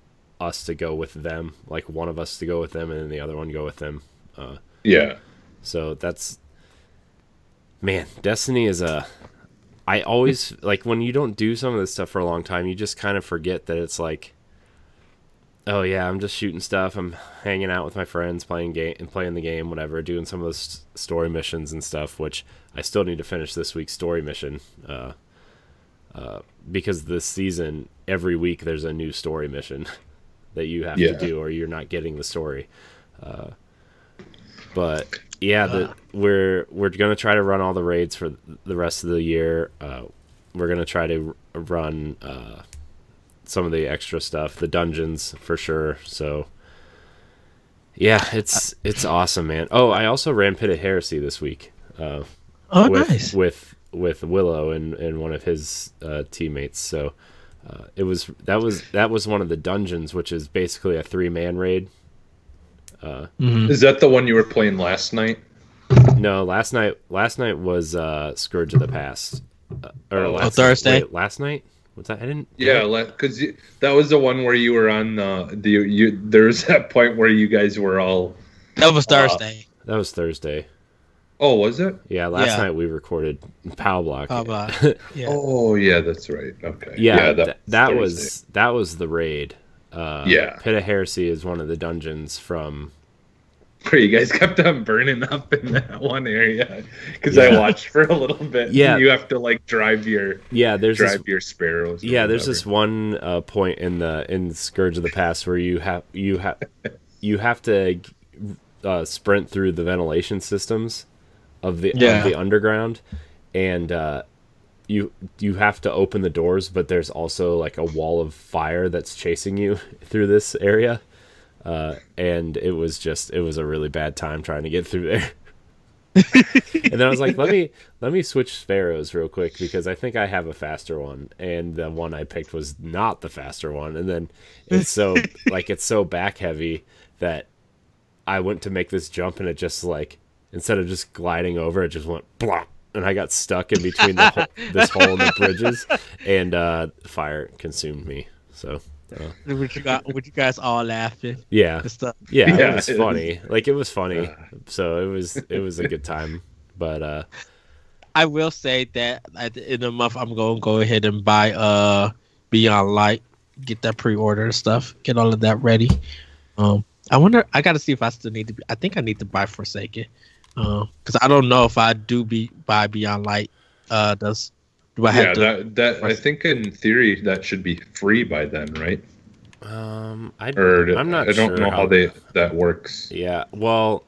us to go with them, like one of us to go with them, and then the other one go with them. Uh, Yeah. so that's man, Destiny is a I always like when you don't do some of this stuff for a long time, you just kind of forget that it's like oh yeah, I'm just shooting stuff. I'm hanging out with my friends, playing game and playing the game, whatever, doing some of those story missions and stuff, which I still need to finish this week's story mission. Uh uh, because this season, every week there's a new story mission that you have Yeah. to do, or you're not getting the story. Uh, but yeah, the, we're we're gonna try to run all the raids for the rest of the year. Uh, we're gonna try to r- run uh, some of the extra stuff, the dungeons for sure. So yeah, it's it's awesome, man. Oh, I also ran Pit of Heresy this week. Uh, Oh, with nice. with with Willow and, and one of his uh, teammates. So uh, it was that was that was one of the dungeons, which is basically a three man raid. Mhm. Is that the one you were playing last night? No, last night last night was uh, Scourge of the Past. Uh, or Oh, last Thursday? Wait, last night What's that? I didn't. Yeah, because that was the one where you were on uh, the you. There was that point where you guys were all. That was Thursday. That was Thursday. Oh, was it? Yeah, last Yeah. night we recorded Power Block. How about? Yeah. Oh, yeah, that's right. Okay. yeah, that, that, that was that was the raid. Uh, Yeah. Pit of Heresy is one of the dungeons from where you guys kept on burning up in that one area because Yeah. I watched for a little bit. Yeah. you have to like drive your yeah. There's this drive your sparrows. or yeah there's this one uh, point in the in scourge of the past where you have you have you have to uh, sprint through the ventilation systems of the Yeah. of the underground and uh, you you have to open the doors but there's also like a wall of fire that's chasing you through this area uh, and it was just it was a really bad time trying to get through there and then I was like, let me let me switch sparrows real quick because I think I have a faster one, and the one I picked was not the faster one. And then it's so like it's so back heavy that I went to make this jump, and it just like instead of just gliding over, it just went blop, and I got stuck in between the hole, this hole in the bridges, and uh, fire consumed me. So uh, Would you got? Would you guys all laughing yeah, stuff? yeah, Yeah, it was it funny. Like it was funny, so it was it was a good time. But uh, I will say that at the end of the month, I'm gonna go ahead and buy uh Beyond Light, get that pre-order and stuff, get all of that ready. Um, I wonder. I got to see if I still need to. Be, I think I need to buy Forsaken, because I don't know if I do be buy Beyond Light. Uh, does do I Yeah, to? that that I think in theory that should be free by then, right? um, I Or I'm not I don't sure know how they that works. Yeah, well,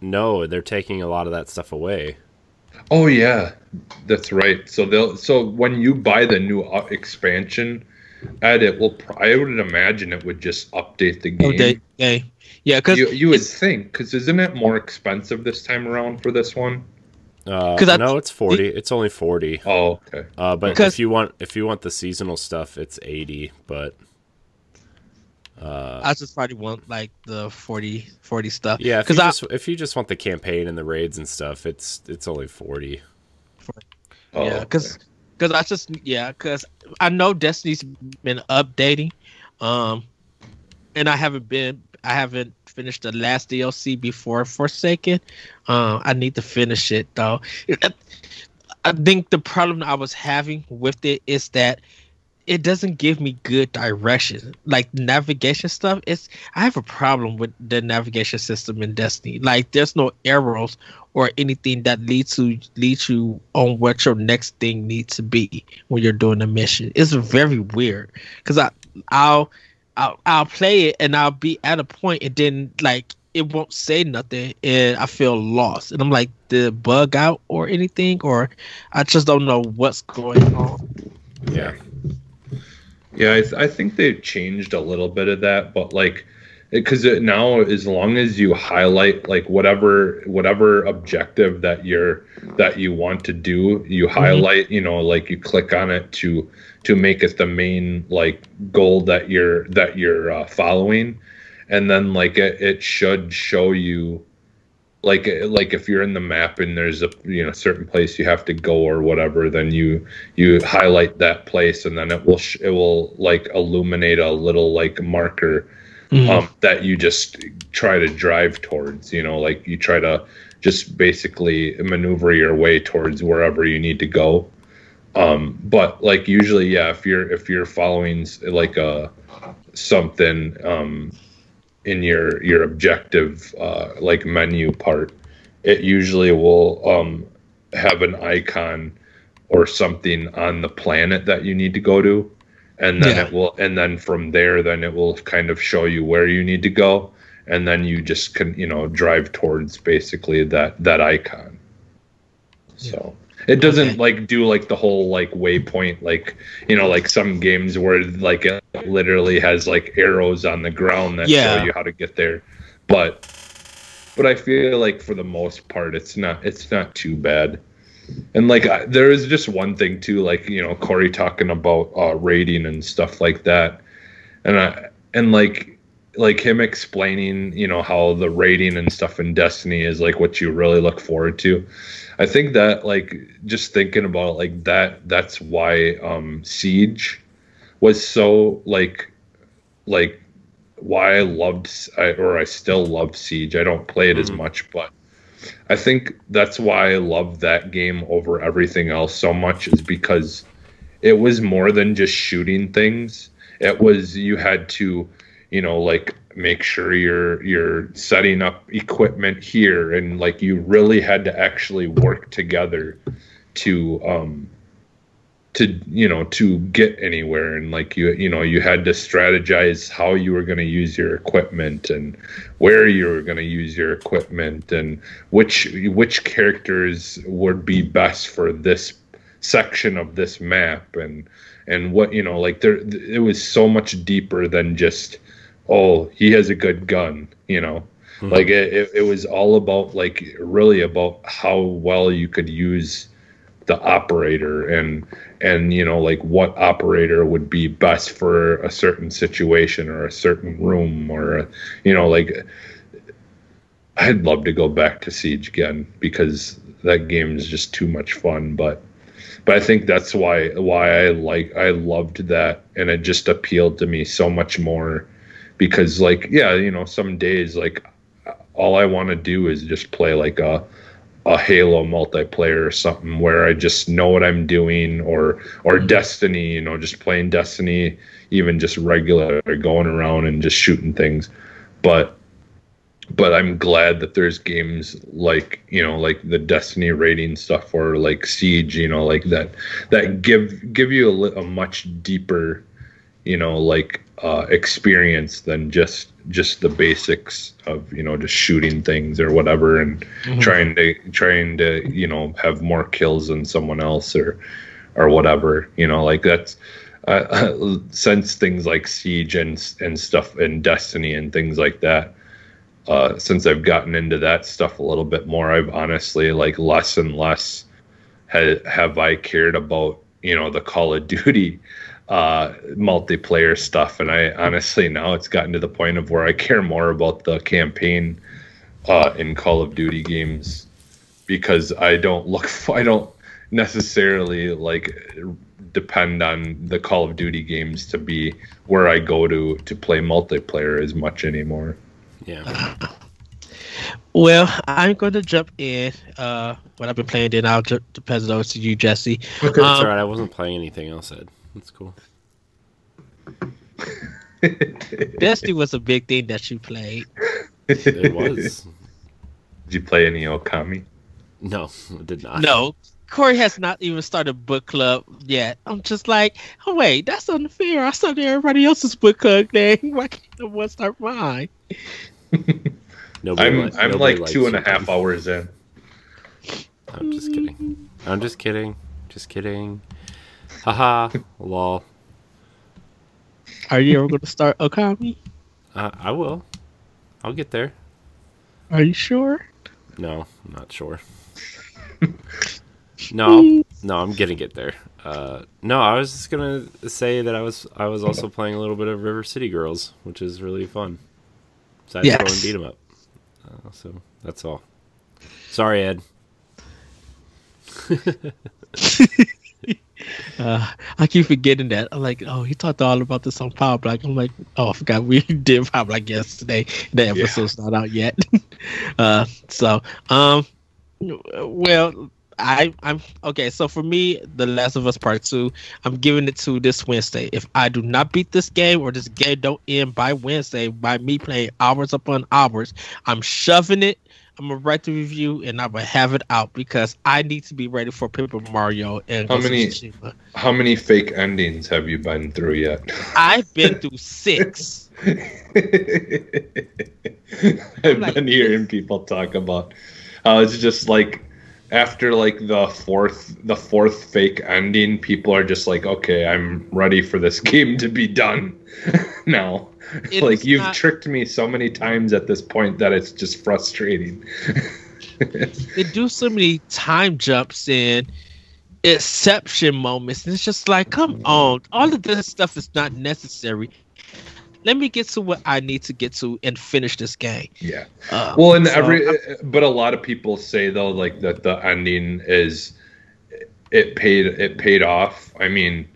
no, they're taking a lot of that stuff away. Oh yeah, that's right. So they'll so when you buy the new uh, expansion, Ed, it will. I would imagine it would just update the game. Oh, they, they, yeah, because you you would think because isn't it more expensive this time around for this one? Uh, 'Cause I- no, it's forty. It's only forty. Oh okay. Uh, but Because- if you want if you want the seasonal stuff, it's eighty. But uh, I just probably want like the 40, 40 stuff. yeah, because I just, if you just want the campaign and the raids and stuff, it's it's only forty. Oh, yeah, okay. because I just yeah, because I know Destiny's been updating, um, and I haven't been I haven't finished the last DLC before Forsaken. Uh, I need to finish it though. I think the problem I was having with it is that it doesn't give me good direction. Like navigation stuff, it's I have a problem with the navigation system in Destiny. Like there's no arrows or anything that leads to leads you on what your next thing needs to be when you're doing a mission. It's very weird because I I'll I'll I'll play it and I'll be at a point and then like it won't say nothing, and I feel lost. And I'm like, the bug out or anything, or I just don't know what's going on. Yeah. Yeah, I, th- I think they've changed a little bit of that, but like, because now as long as you highlight like whatever whatever objective that you're that you want to do, you highlight, you know, like you click on it to to make it the main like goal that you're that you're uh, following, and then like it, it should show you like like if you're in the map and there's a you know certain place you have to go or whatever then you you highlight that place and then it will sh- it will like illuminate a little like marker Mhm. um, that you just try to drive towards you know like you try to just basically maneuver your way towards wherever you need to go um but like usually yeah if you're if you're following like a something um in your your objective uh like menu part it usually will um have an icon or something on the planet that you need to go to and then Yeah. it will and then from there then it will kind of show you where you need to go and then you just can you know drive towards basically that that icon so it doesn't Okay. like do like the whole like waypoint like you know like some games where like it literally has like arrows on the ground that Yeah. show you how to get there but but i feel like for the most part it's not it's not too bad and like I, there is just one thing too like you know corey talking about uh raiding and stuff like that. And i and like like him explaining you know how the raiding and stuff in destiny is like what you really look forward to. I think that like just thinking about it like that that's why um siege was so like like why i loved I, or i still love siege. I don't play it as Mhm. much but i think that's why i love that game over everything else so much is because it was more than just shooting things. It was you had to you know like make sure you're you're setting up equipment here and like you really had to actually work together to um to you know to get anywhere. And like you you know you had to strategize how you were going to use your equipment and where you were going to use your equipment and which which characters would be best for this section of this map. And and what you know like there it was so much deeper than just oh he has a good gun you know? Mhm. like it, it, it was all about like really about how well you could use the operator. And and you know like what operator would be best for a certain situation or a certain room or you know like i'd love to go back to siege again because that game is just too much fun but but i think that's why why i like i loved that and it just appealed to me so much more because like yeah you know some days like all i want to do is just play like a a Halo multiplayer or something where I just know what I'm doing or or Destiny, you know, just playing Destiny, even just regular going around and just shooting things. But but I'm glad that there's games like, you know, like the Destiny raiding stuff or like Siege, you know, like that that give give you a, a much deeper, you know, like uh experience than just just the basics of, you know, just shooting things or whatever and Mhm. trying to trying to you know have more kills than someone else or or whatever you know like that's uh, since things like siege and and stuff and destiny and things like that uh since i've gotten into that stuff a little bit more i've honestly like less and less ha- have i cared about you know the call of duty uh multiplayer stuff and i honestly now it's gotten to the point of where i care more about the campaign uh, in Call of Duty games because I don't look I don't necessarily like depend on the Call of Duty games to be where I go to to play multiplayer as much anymore. Yeah. Well, I'm going to jump in. Uh, what I've been playing, then I'll ju- pass it over to you, Jesse. That's Um, all right. I wasn't playing anything else, Ed. That's cool. Destiny was a big thing that you played. It was. Did you play any Okami? No, it did not. No, Corey has not even started book club yet. I'm just like, oh wait, that's unfair. I started everybody else's book club thing. Why can't no one start mine? Nobody I'm li- I'm nobody like likes two and a you. half hours in. I'm just kidding. I'm just kidding. Just kidding. Haha. Lol. Are you ever going to start Okami? Uh, I will. I'll get there. Are you sure? No, I'm not sure. no, no, I'm gonna get there. Uh, no, I was just gonna say that I was I was also playing a little bit of River City Girls, which is really fun. Side Yes. scrolling beat 'em up. Uh, so that's all. Sorry, Ed. Uh, I keep forgetting that. I'm like, oh, he talked all about this on Power Block. I'm like, oh, I forgot we did Power Block yesterday. The episode's not out yet. uh, so, um, well, I, I'm okay. So for me, The Last of Us Part Two, I'm giving it to this Wednesday. If I do not beat this game or this game don't end by Wednesday, by me playing hours upon hours, I'm shoving it. I'm gonna write the review and I'm gonna have it out because I need to be ready for Paper Mario and How many- How many fake endings have you been through yet? I've been through six. I've like- been hearing people talk about how it's just like after like the fourth the fourth fake ending, people are just like, okay, I'm ready for this game to be done now. Like you've not- tricked me so many times at this point that it's just frustrating. They do so many time jumps and exception moments, and it's just like, come on, all of this stuff is not necessary. Let me get to what I need to get to and finish this game. yeah. Uh, Well, and so every I'm- but a lot of people say though like that the ending is it paid it paid off. I mean,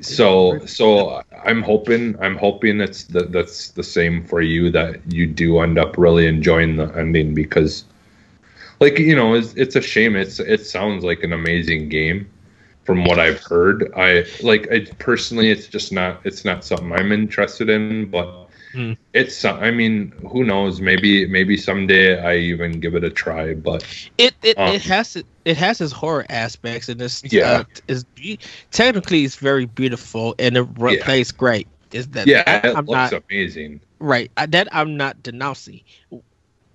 so so I'm hoping I'm hoping it's the, that's the same for you that you do end up really enjoying the ending because like you know it's, it's a shame it's it sounds like an amazing game from what I've heard. I like I personally it's just not it's not something I'm interested in, but Hmm. it's i mean who knows maybe maybe someday i even give it a try but it it, Um, it has it has its horror aspects, and it's Yeah. uh, is technically it's very beautiful and it re- Yeah. plays great. Is that yeah that it I'm looks not amazing Right. I, that I'm not denouncing.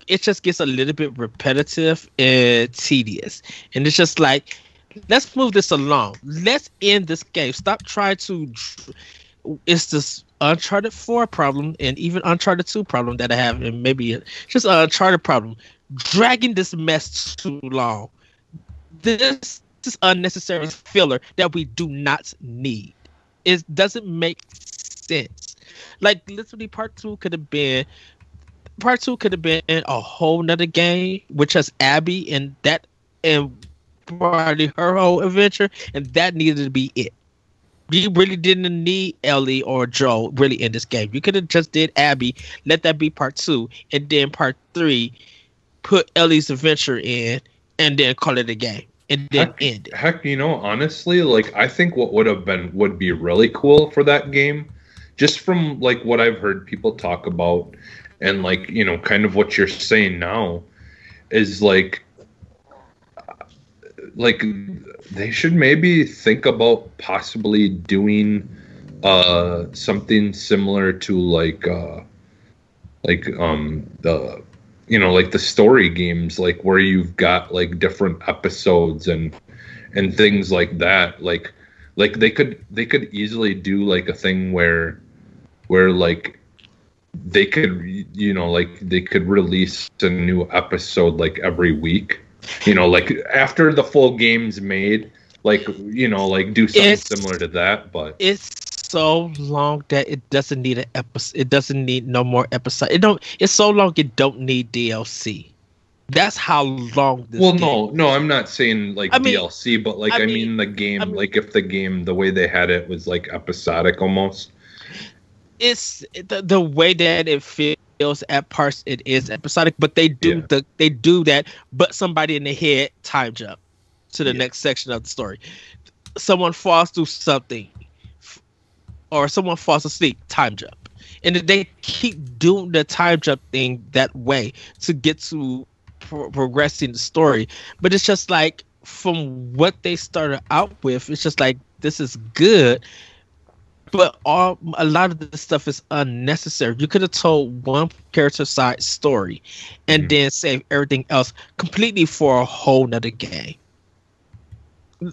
It just gets a little bit repetitive and tedious. And it's just like, let's move this along. Let's end this game. Stop trying to. It's this Uncharted 4 problem and even Uncharted 2 problem that I have, and maybe just an Uncharted problem. Dragging this mess too long. This is unnecessary filler that we do not need. It doesn't make sense. Like literally, part two could have been part two could have been a whole nother game, which has Abby and that and probably her whole adventure, and that needed to be it. You really didn't need Ellie or Joel really in this game. You could have just did Abby, let that be part two, and then part three, put Ellie's adventure in, and then call it a game, and then Heck- end it. heck you know honestly like i think what would have been would be really cool for that game just from like what i've heard people talk about and like you know kind of what you're saying now is like like they should maybe think about possibly doing uh something similar to like uh like um the you know like the story games like where you've got like different episodes and and things like that. Like like they could they could easily do like a thing where where like they could you know like they could release a new episode like every week you know like after the full game's made like you know like do something It's- similar to that but it's so long that it doesn't need an episode. It doesn't need no more episode. It don't. It's so long it don't need DLC. That's how long this. well no no i'm not saying like I mean- dlc but like I i, mean- mean, the game I mean- like if the game the way they had it was like episodic almost it's the, the way that it feels at parts. It is episodic, but they do Yeah. the they do that. But somebody in the head time jump to the Yeah. next section of the story. Someone falls through something, or someone falls asleep. Time jump, and they keep doing the time jump thing that way to get to pro- progressing the story. But it's just like from what they started out with, it's just like this is good, but all a lot of this stuff is unnecessary. You could have told one character side story, and Mhm. then save everything else completely for a whole nother game.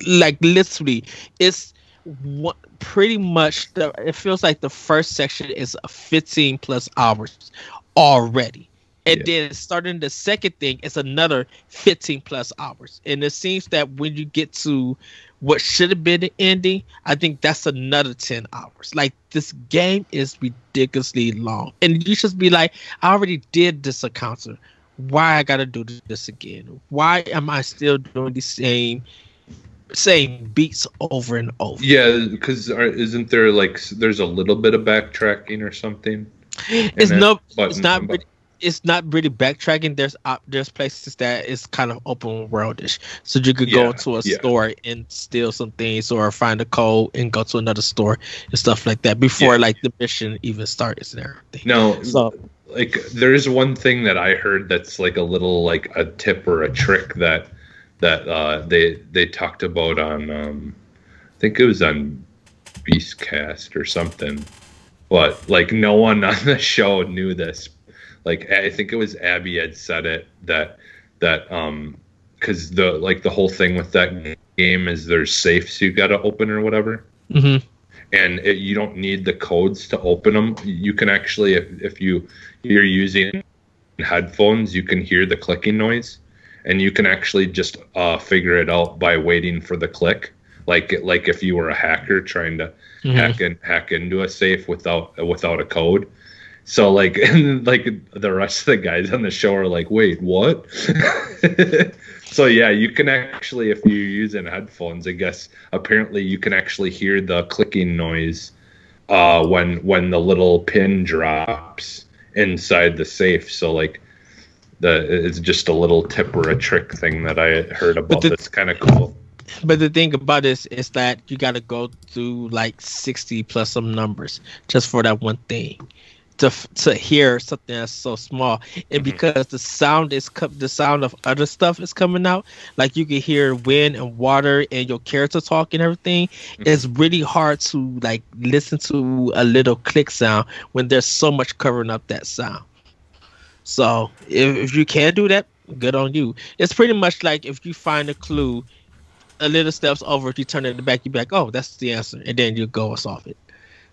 Like literally, it's what pretty much the. It feels like the first section is 15 plus hours already. And Yeah. then starting the second thing is another 15 plus hours. And it seems that when you get to what should have been the ending, I think that's another 10 hours. Like this game is ridiculously long. And you just be like, I already did this encounter. Why I gotta do this again? Why am I still doing the same same beats over and over? Yeah, because isn't there like there's a little bit of backtracking or something? It's no it's not really, it's not really backtracking. There's op- there's places that is kind of open worldish, so you could Yeah, go to a yeah. store and steal some things, or find a code and go to another store and stuff like that before Yeah. like the mission even starts and everything. No, So like there's one thing that I heard that's like a little like a tip or a trick that that uh, they they talked about on um, I think it was on Beastcast or something, but like no one on the show knew this. Like I think it was Abby had said it that that um because the like the whole thing with that game is there's safes you got to open or whatever mhm. and it, you don't need the codes to open them. You can actually, if, if you you're using headphones, you can hear the clicking noise, and you can actually just uh, figure it out by waiting for the click. Like like if you were a hacker trying to Mhm. hack in, hack into a safe without without a code. So like and like the rest of the guys on the show are like, wait, what? so yeah, you can actually if you're using headphones, I guess apparently you can actually hear the clicking noise uh when when the little pin drops inside the safe. So like the it's just a little tip or a trick thing that I heard about the- that's kind of cool. But the thing about this is that you got to go through like 60 plus some numbers just for that one thing to to hear something that's so small. And Mhm. because the sound is co- the sound of other stuff is coming out, like you can hear wind and water and your character talk and everything. It's really hard to like listen to a little click sound when there's so much covering up that sound. So if, if you can do that, good on you. It's pretty much like if you find a clue a little steps over, if you turn it in the back, you be like, oh, that's the answer, and then you go and solve it.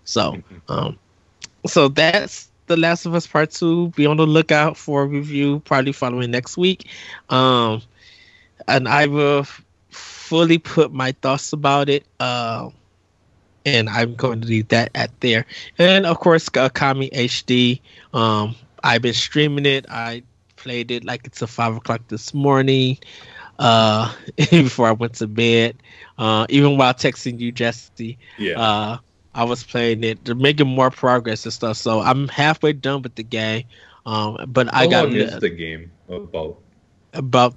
So, um, so that's the Last of Us Part Two. Be on the lookout for a review, probably following next week. Um, and I will fully put my thoughts about it. Um, and I'm going to leave that at there. And of course, uh, Okami HD. Um, I've been streaming it. I played it like it's a five o'clock this morning uh before I went to bed. Uh even while texting you, Jesse, Yeah. uh I was playing it. They're making more progress and stuff. So I'm halfway done with the game. Um but I How got long is the game about? about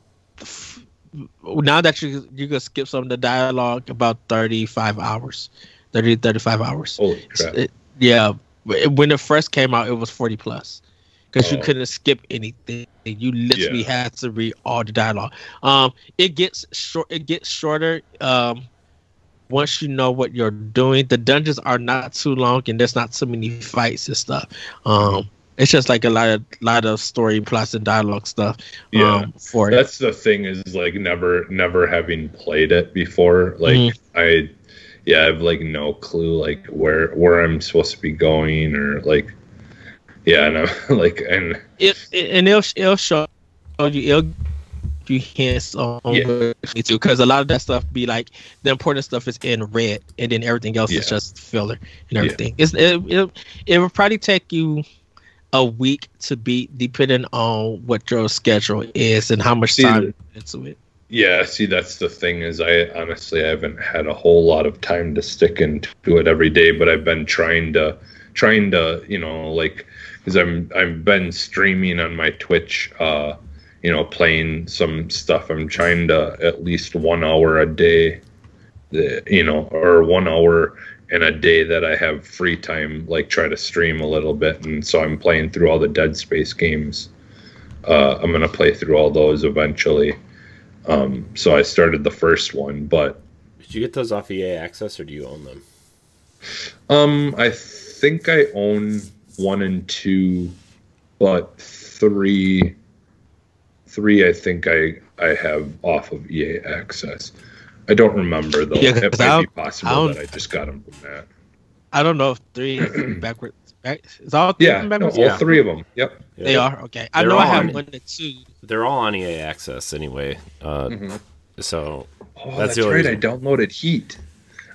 now that you you can skip some of the dialogue about 35 hours 30 35 hours Holy crap! it- yeah when it first came out it was 40 plus because you Oh. couldn't skip anything you literally Yeah. had to read all the dialogue um it gets short it gets shorter um once you know what you're doing the dungeons are not too long and there's not so many fights and stuff um it's just like a lot of lot of story plots and dialogue stuff Yeah. um for it That's the thing is like never never having played it before. Like Mhm. I, yeah, I have like no clue like where where I'm supposed to be going or like, yeah, and I'm like and it, it and it'll it'll show you it'll you hints on Yeah. what you need to because a lot of that stuff be like the important stuff is in red and then everything else is just filler and Yeah. everything. It's it, it it will probably take you a week to beat depending on what your schedule is and how much See, time into it. yeah. See, that's the thing is I honestly I haven't had a whole lot of time to stick into it every day, but I've been trying to trying to you know like because I'm I've been streaming on my Twitch. uh you know, playing some stuff. I'm trying to at least one hour a day, you know, or one hour in a day that I have free time, like try to stream a little bit. And so I'm playing through all the Dead Space games. Uh, I'm gonna play through all those eventually. Um, so I started the first one, but Did you get those off EA Access or do you own them? Um, I think I own one and two, but three, three. I think I I have off of EA Access. I don't remember though. Yeah, 'cause it I might be don't- I possible don't- that I just got them from that. I don't know if three backwards. Back, is all three Yeah, of them no, all Yeah. three of them. Yep. They are okay. I They're know I have on- one and two. They're all on EA Access anyway. Uh, Mhm. So Oh, That's that's, the only right. I reason. downloaded Heat.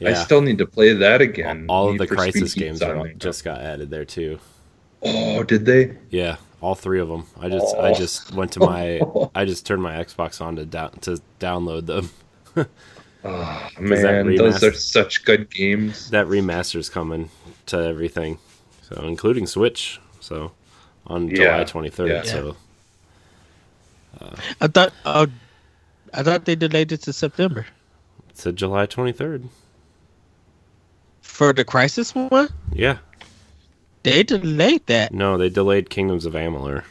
I still need to play that again. all of the Crysis games on are, just got added there too. Oh, did they? Yeah, all three of them. I just I Oh. just went to my I just turned my Xbox on to down to download them. Oh that man, those remaster- are such good games. That remaster's coming to everything, so including Switch. So on Yeah, July twenty third. yeah. So I thought. Uh, I thought they delayed it to September it's a July twenty third. for the Crysis one. Yeah. They delayed that. No, they delayed Kingdoms of Amalur.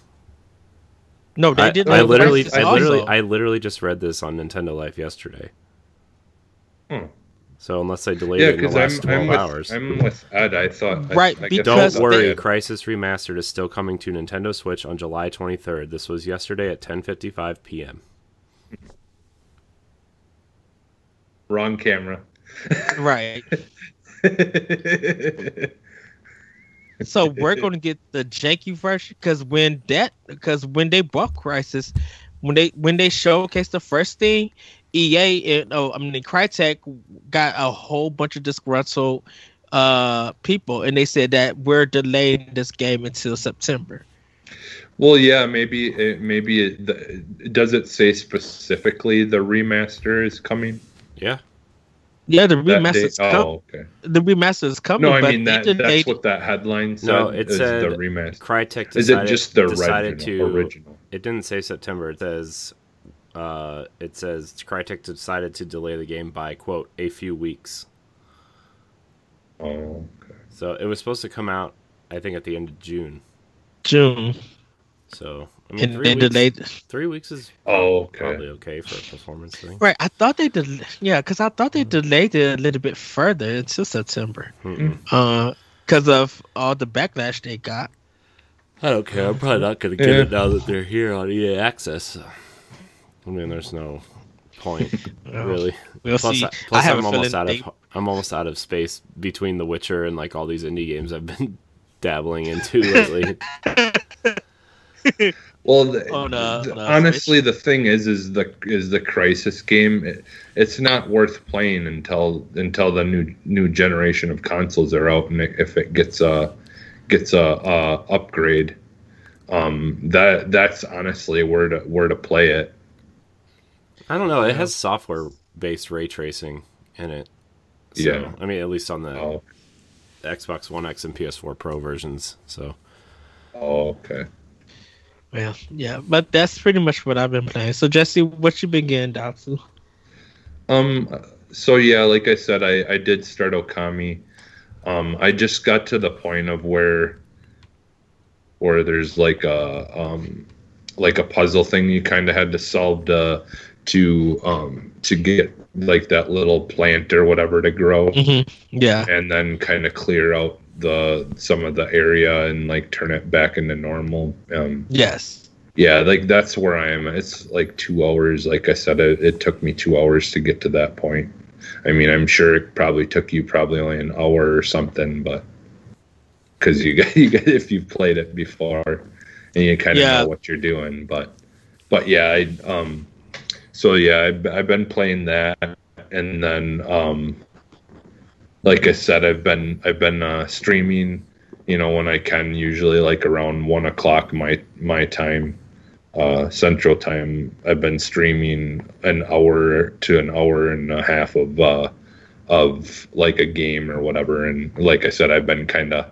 No, they I, did. I not literally, Crysis I literally, also. I literally just read this on Nintendo Life yesterday. Hmm. So unless they delayed Yeah, it in the last I'm, twelve I'm with hours, I'm with Ed. I thought Right, I, guess because I don't worry. they- Crysis Remastered is still coming to Nintendo Switch on July twenty third. This was yesterday at ten fifty five p.m. Wrong camera. right. So we're going to get the janky version because when that because when they bought Crysis, when they when they showcased the first thing, EA and oh I mean Crytek got a whole bunch of disgruntled uh people and they said that we're delaying this game until September. well, yeah, maybe it, maybe it, the, does it say specifically the remaster is coming? Yeah, Yeah, the That remaster's date? com- Oh, okay. the remaster is coming. No, I but mean that that's delayed- what that headline said. No, it is said the remaster. Crytek decided, Is it just the decided original? to original? It didn't say September. It says, uh, it says Crytek decided to delay the game by quote a few weeks. Oh, okay. So it was supposed to come out, I think, at the end of June. June So I mean, and three weeks, delayed. Three weeks is Oh, okay. probably okay for a performance thing. Right, I thought they did. Yeah, because I thought they delayed it a little bit further until September. Mm-mm. Uh, because of all the backlash they got. I don't care. I'm probably not going to get get it it now that they're here on EA Access. I mean, there's no point really. We'll Plus, see. I, I plus have I'm almost out they, of I'm almost out of space between The Witcher and like all these indie games I've been dabbling into lately. Well, the, On, uh, the- on, honestly, the thing is, is the is the Crysis game. It, it's not worth playing until until the new new generation of consoles are out, and if it gets a gets a, a upgrade, um, that that's honestly where to where to play it. I don't know. It has software based ray tracing in it. So, Yeah. I mean, at least on the Oh, Xbox One X and PS4 Pro versions. So oh okay. Well, yeah, but that's pretty much what I've been playing. So Jesse, what you been getting down to? Um. So yeah, like I said, I I did start Okami. Um. I just got to the point of where where there's like a um like a puzzle thing you kind of had to solve to to um to get like that little plant or whatever to grow Mm-hmm. Yeah, and then kind of clear out the some of the area and like turn it back into normal um yes, yeah like that's where i am. It's like two hours. Like i said it, it took me two hours to get to that point. I mean i'm sure it probably took you probably only an hour or something but because you got you got if you've played it before and you kind of Yeah. know what you're doing but but yeah i um so yeah I've, I've been playing that and then um like i said i've been i've been uh streaming you know when i can usually like around one o'clock my my time uh central time. I've been streaming an hour to an hour and a half of uh of like a game or whatever. And like i said i've been kind of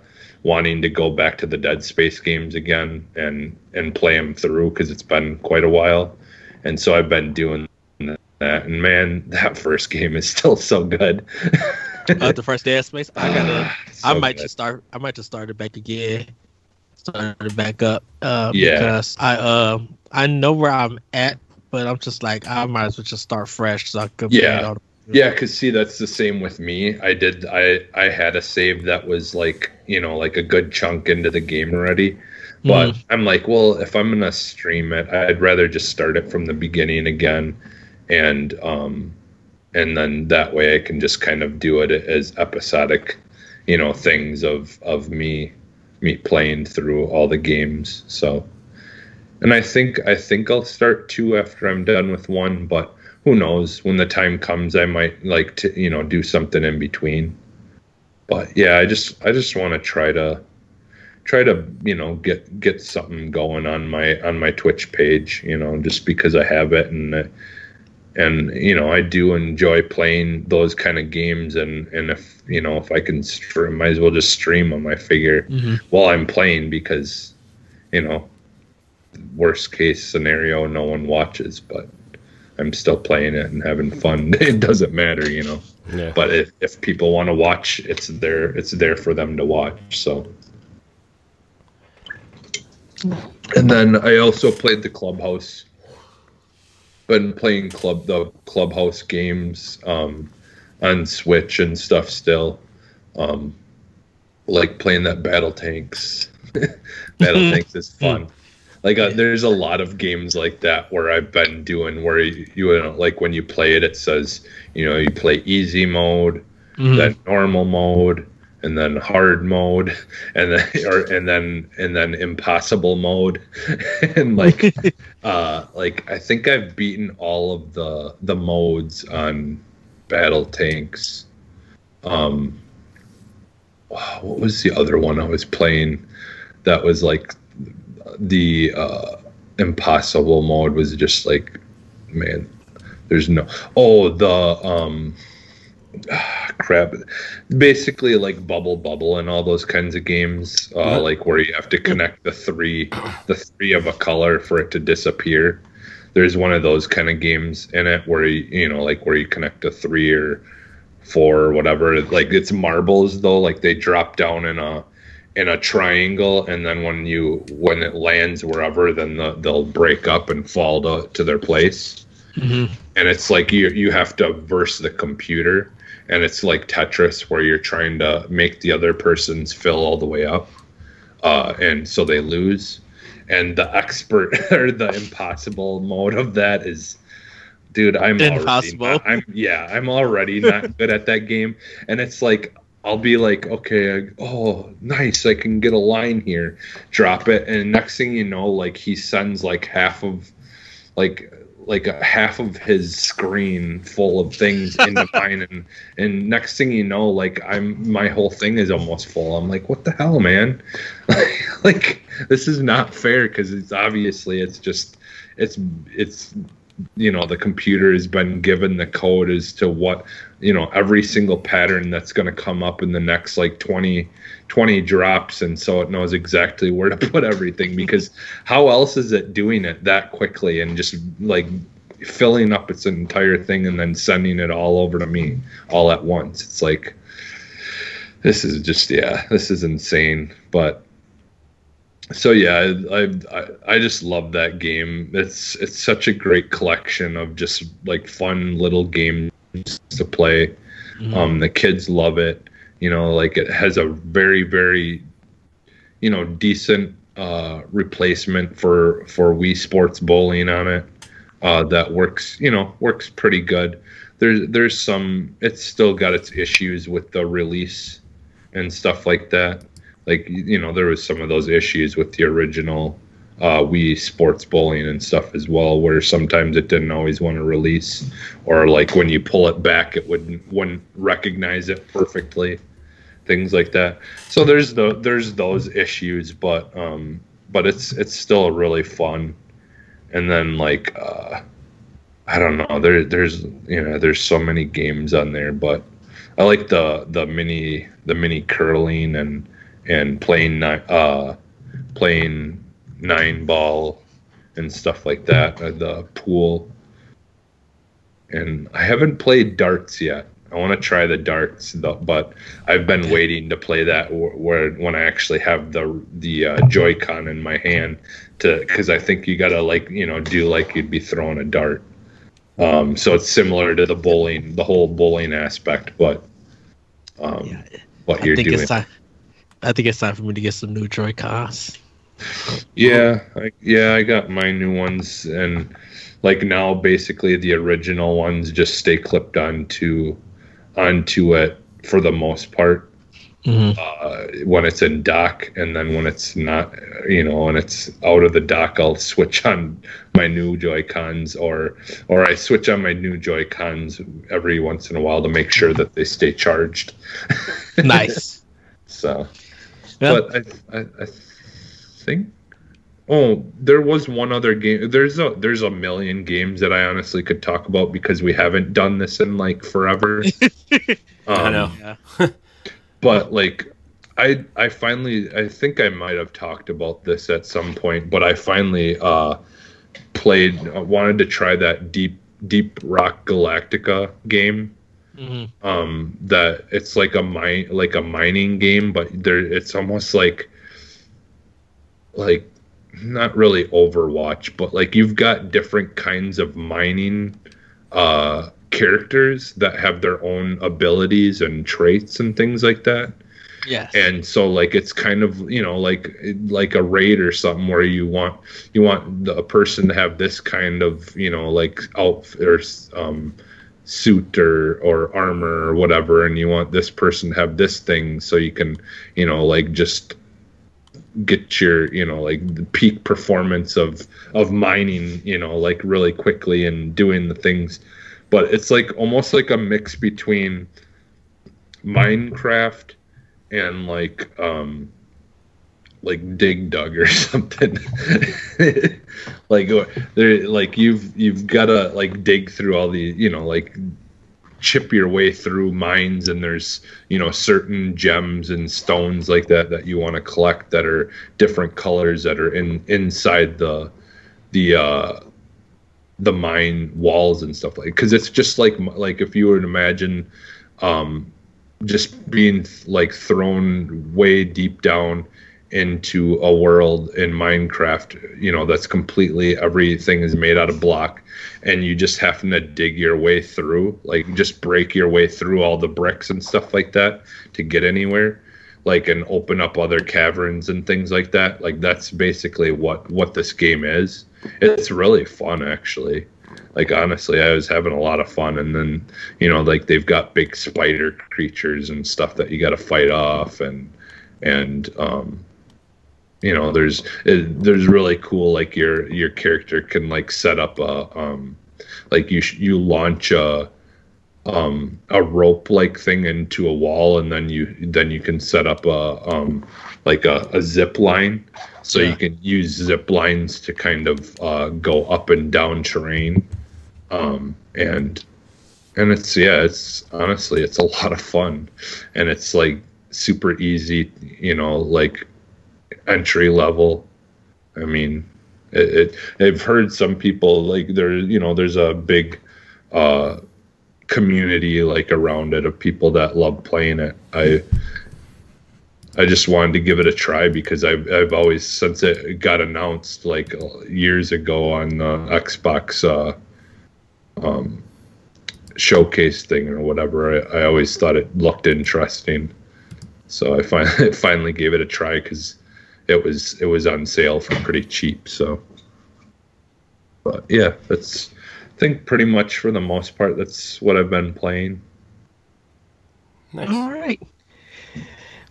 wanting to go back to the dead space games again and and play them through because it's been quite a while. And so i've been doing that. And man that first game is still so good uh, the first Dead Space. I gotta. I might good. just start. I might just start it back again. Start it back up. Uh, Yeah. Because I um I know where I'm at, but I'm just like I might as well just start fresh so I could. Yeah. Yeah, because see, that's the same with me. I did. I I had a save that was like you know like a good chunk into the game already, but Mhm. I'm like, well, if I'm gonna stream it, I'd rather just start it from the beginning again, and um, and then that way I can just kind of do it as episodic, you know, things of of me me playing through all the games. So, and I think I think I'll start two after I'm done with one, but who knows when the time comes i might like to you know do something in between but yeah i just i just want to try to try to you know get get something going on my on my twitch page you know just because i have it and and you know i do enjoy playing those kind of games. And and if you know if i can stream might as well just stream them i figure Mhm. while i'm playing because you know worst case scenario no one watches but i'm still playing it and having fun. It doesn't matter you know. Yeah. but if, if people want to watch it's there it's there for them to watch so. And then i also played the clubhouse been playing club the clubhouse games um on switch and stuff still. Um like playing that battle tanks. Battle tanks is fun. Like uh, there's a lot of games like that where I've been doing where you, you know, like when you play it, it says you know you play easy mode, Mhm. then normal mode, and then hard mode, and then or and then and then impossible mode, and like uh like I think I've beaten all of the the modes on battle tanks. Um, what was the other one I was playing? That was like the uh, impossible mode was just like, man, there's no. Oh, the um, ah, crap. Basically, like bubble bubble and all those kinds of games, uh, like where you have to connect the three, the three of a color for it to disappear. There's one of those kind of games in it where you, you know, like where you connect a three or four or whatever. Like it's marbles though, like they drop down in a in a triangle, and then when you when it lands wherever, then the, they'll break up and fall to, to their place. Mhm. And it's like you you have to verse the computer, and it's like Tetris where you're trying to make the other person's fill all the way up, uh, and so they lose. And the expert or the impossible mode of that is dude i'm Impossible. already not, i'm yeah i'm already not good at that game and it's like i'll be like okay I, oh nice i can get a line here drop it and next thing you know like he sends like half of like like a half of his screen full of things into mine and and next thing you know like i'm my whole thing is almost full. I'm like what the hell man? Like this is not fair because it's obviously it's just it's it's you know the computer has been given the code as to what you know every single pattern that's going to come up in the next like 20 20 drops and so it knows exactly where to put everything because how else is it doing it that quickly and just like filling up its entire thing and then sending it all over to me all at once? It's like this is just yeah this is insane but so yeah I, I i just love that game. It's it's such a great collection of just like fun little games to play. Mhm. um the kids love it. You know like it has a very very you know decent uh replacement for for wii sports bowling on it uh that works you know works pretty good. There's there's some it's still got its issues with the release and stuff like that like you know there was some of those issues with the original uh, Wii Sports Bowling and stuff as well, where sometimes it didn't always want to release, or like when you pull it back, it wouldn't wouldn't recognize it perfectly, things like that. So there's the there's those issues, but um, but it's it's still really fun. And then like uh, I don't know, there there's you know there's so many games on there, but I like the the mini the mini curling and and playing ni- uh playing nine ball and stuff like that the pool and i haven't played darts yet i want to try the darts though, but i've been waiting to play that where when i actually have the the uh, joy-con in my hand to because i think you gotta like you know do like you'd be throwing a dart Um, so it's similar to the bowling, the whole bowling aspect, but um, Yeah, what I you're think doing. it's. I think it's time for me to get some new Joy Cons. Yeah, I, yeah, I got my new ones, and like now, basically the original ones just stay clipped onto onto it for the most part hmm uh, when it's in dock, and then when it's not, you know, when it's out of the dock, I'll switch on my new Joy Cons, or or I switch on my new Joy Cons every once in a while to make sure that they stay charged. Nice. So. Yeah. But I, I, I think. Oh, there was one other game. There's a there's a million games that I honestly could talk about because we haven't done this in like forever. I Um, know. but like, I I finally I think I might have talked about this at some point, but I finally uh played uh, wanted to try that deep Deep Rock Galactica game hmm um that it's like a mine like a mining game but there it's almost like like not really overwatch but like you've got different kinds of mining uh characters that have their own abilities and traits and things like that Yes. and so like it's kind of you know like like a raid or something where you want you want the, a person to have this kind of you know like outfit or um suit or or armor or whatever and you want this person to have this thing so you can you know like just get your you know like the peak performance of of mining you know like really quickly and doing the things. But it's like almost like a mix between minecraft and like um like dig dug or something. Like there like you've you've got to like dig through all the you know like chip your way through mines and there's you know certain gems and stones like that that you want to collect that are different colors that are in inside the the uh the mine walls and stuff like because it's just like like if you were to imagine um just being like thrown way deep down into a world in Minecraft, you know, that's completely everything is made out of block and you just having to dig your way through, like just break your way through all the bricks and stuff like that to get anywhere, like and open up other caverns and things like that. Like that's basically what what this game is. It's really fun actually like honestly i was having a lot of fun and then you know like they've got big spider creatures and stuff that you got to fight off and and um you know there's it, there's really cool like your your character can like set up a um like you sh- you launch a um a rope like thing into a wall and then you then you can set up a um like a, a zip line. So Yeah. you can use zip lines to kind of uh, go up and down terrain. Um and and it's yeah it's honestly it's a lot of fun. And it's like super easy you know like entry level i mean it, it i've heard some people like there you know there's a big uh community like around it of people that love playing it i I just wanted to give it a try because I've I've always since it got announced like years ago on the Xbox uh, um, showcase thing or whatever. I, I always thought it looked interesting, so I finally finally gave it a try because it was it was on sale for pretty cheap. So, but yeah, that's I think pretty much for the most part that's what I've been playing. Nice. All right.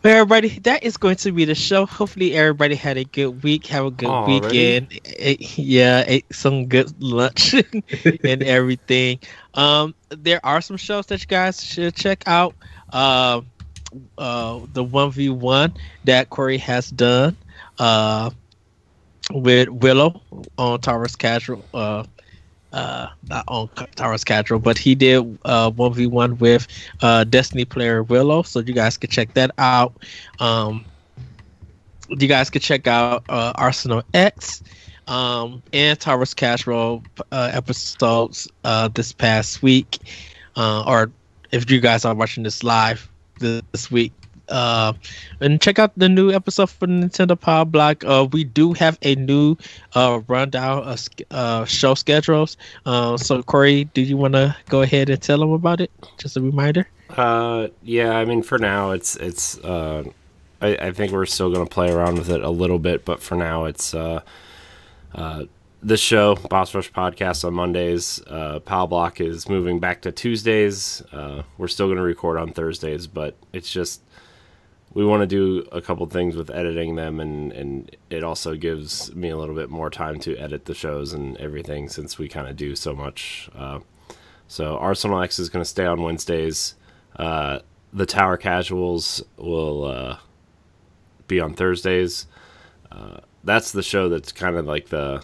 Well, everybody, that is going to be the show. Hopefully, everybody had a good week. Have a good Already? weekend. Ate- yeah, ate some good lunch and everything. Um, there are some shows that you guys should check out. Uh, uh, the one v one that Corey has done. Uh, with Willow on Tower Casuals. Uh, uh, not on Tower Casuals, but he did uh one v one with uh Destiny player Willow, so you guys can check that out. Um, you guys can check out uh, Arsenal X um, and Tower Casuals uh, episodes uh, this past week, uh, or if you guys are watching this live this week, Uh, and check out the new episode for Nintendo Power Block. Uh, we do have a new uh, rundown of uh, show schedules. Uh, so Corey, do you want to go ahead and tell them about it? Just a reminder. Uh, yeah. I mean, for now, it's it's. Uh, I, I think we're still gonna play around with it a little bit, but for now, it's uh, uh, this show, Boss Rush Podcast on Mondays. Uh, Power Block is moving back to Tuesdays. Uh, we're still going to record on Thursdays, but it's just we want to do a couple things with editing them, and, and it also gives me a little bit more time to edit the shows and everything since we kind of do so much. Uh, so Arsenal X is going to stay on Wednesdays. Uh, the Tower Casuals will uh, be on Thursdays. Uh, that's the show that's kind of like the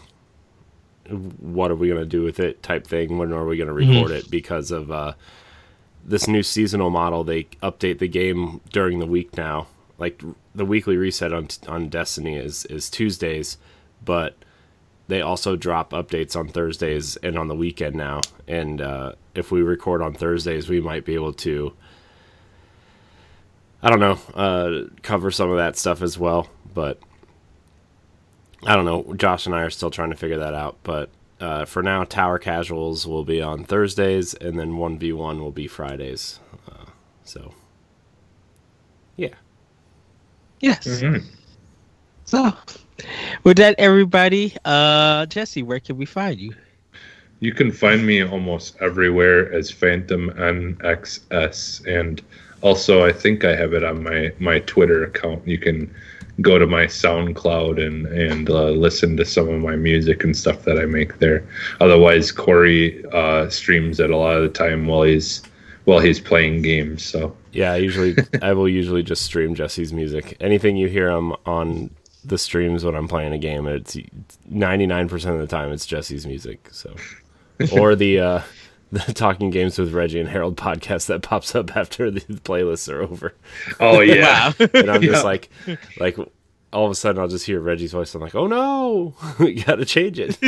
what are we going to do with it type thing. When are we going to record mm-hmm. it? Because of uh, this new seasonal model, they update the game during the week now. Like the weekly reset on on Destiny is is Tuesdays, but they also drop updates on Thursdays and on the weekend now. And uh, if we record on Thursdays, we might be able to. I don't know, uh, cover some of that stuff as well, but I don't know. Josh and I are still trying to figure that out, but uh, for now, Tower Casuals will be on Thursdays, and then One v One will be Fridays. Uh, so, yeah. Yes. Mm-hmm. So, with that, everybody, uh, Jesse, where can we find you? You can find me almost everywhere as Phantom NXS, and also I think I have it on my my Twitter account. You can go to my SoundCloud and and uh, listen to some of my music and stuff that I make there. Otherwise, Corey uh, streams it a lot of the time while he's while he's playing games. So yeah, I usually I will usually just stream Jesse's music. Anything you hear him on the streams when I'm playing a game, it's 99% of the time it's Jesse's music. So or the uh, the Talking Games with Reggie and Harold podcast that pops up after the playlists are over. Oh yeah, and I'm just like, like all of a sudden I'll just hear Reggie's voice. I'm like, oh no, we gotta change it.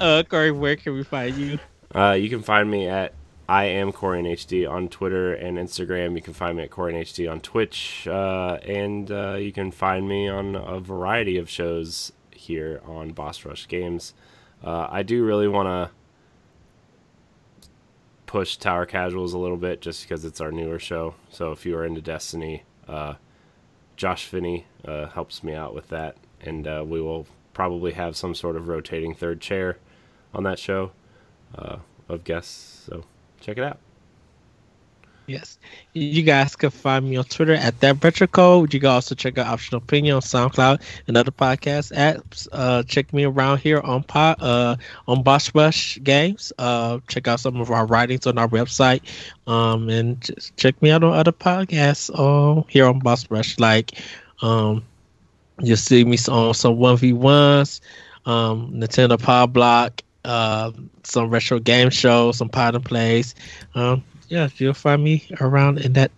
uh, Corey, where can we find you? Uh, you can find me at I am Corey HD on Twitter and Instagram. You can find me at Corey HD on Twitch, uh, and uh, you can find me on a variety of shows here on Boss Rush Games. Uh, I do really want to push Tower Casuals a little bit just because it's our newer show. So if you are into Destiny, uh, Josh Finney uh, helps me out with that, and uh, we will probably have some sort of rotating third chair on that show uh, of guests. So check it out. Yes. You guys can find me on Twitter at that retro code. You can also check out Optional Opinion on SoundCloud and other podcast apps. Uh, check me around here on pod, uh, on Boss Rush Games. Uh, check out some of our writings on our website. Um, and just check me out on other podcasts uh, here on Boss Rush. Like, um, you'll see me on some 1v1s, um, Nintendo Power Block, uh, some retro game shows, some pod and plays. Um, yeah, you'll find me around in that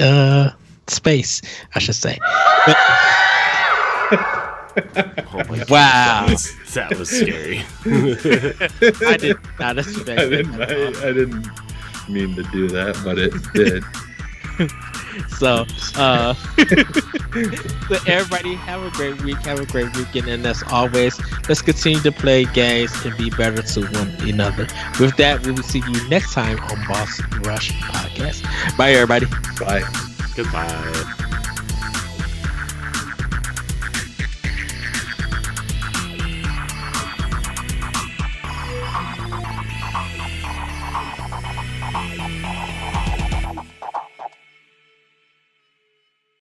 uh, space, I should say. But, oh wow, that was scary. I did not expect. I didn't. I, I didn't mean to do that, but it did. so, uh, so everybody have a great week, have a great weekend, and as always, let's continue to play games and be better to one another. With that, we will see you next time on Boss Rush Podcast. Bye, everybody. Bye. Goodbye.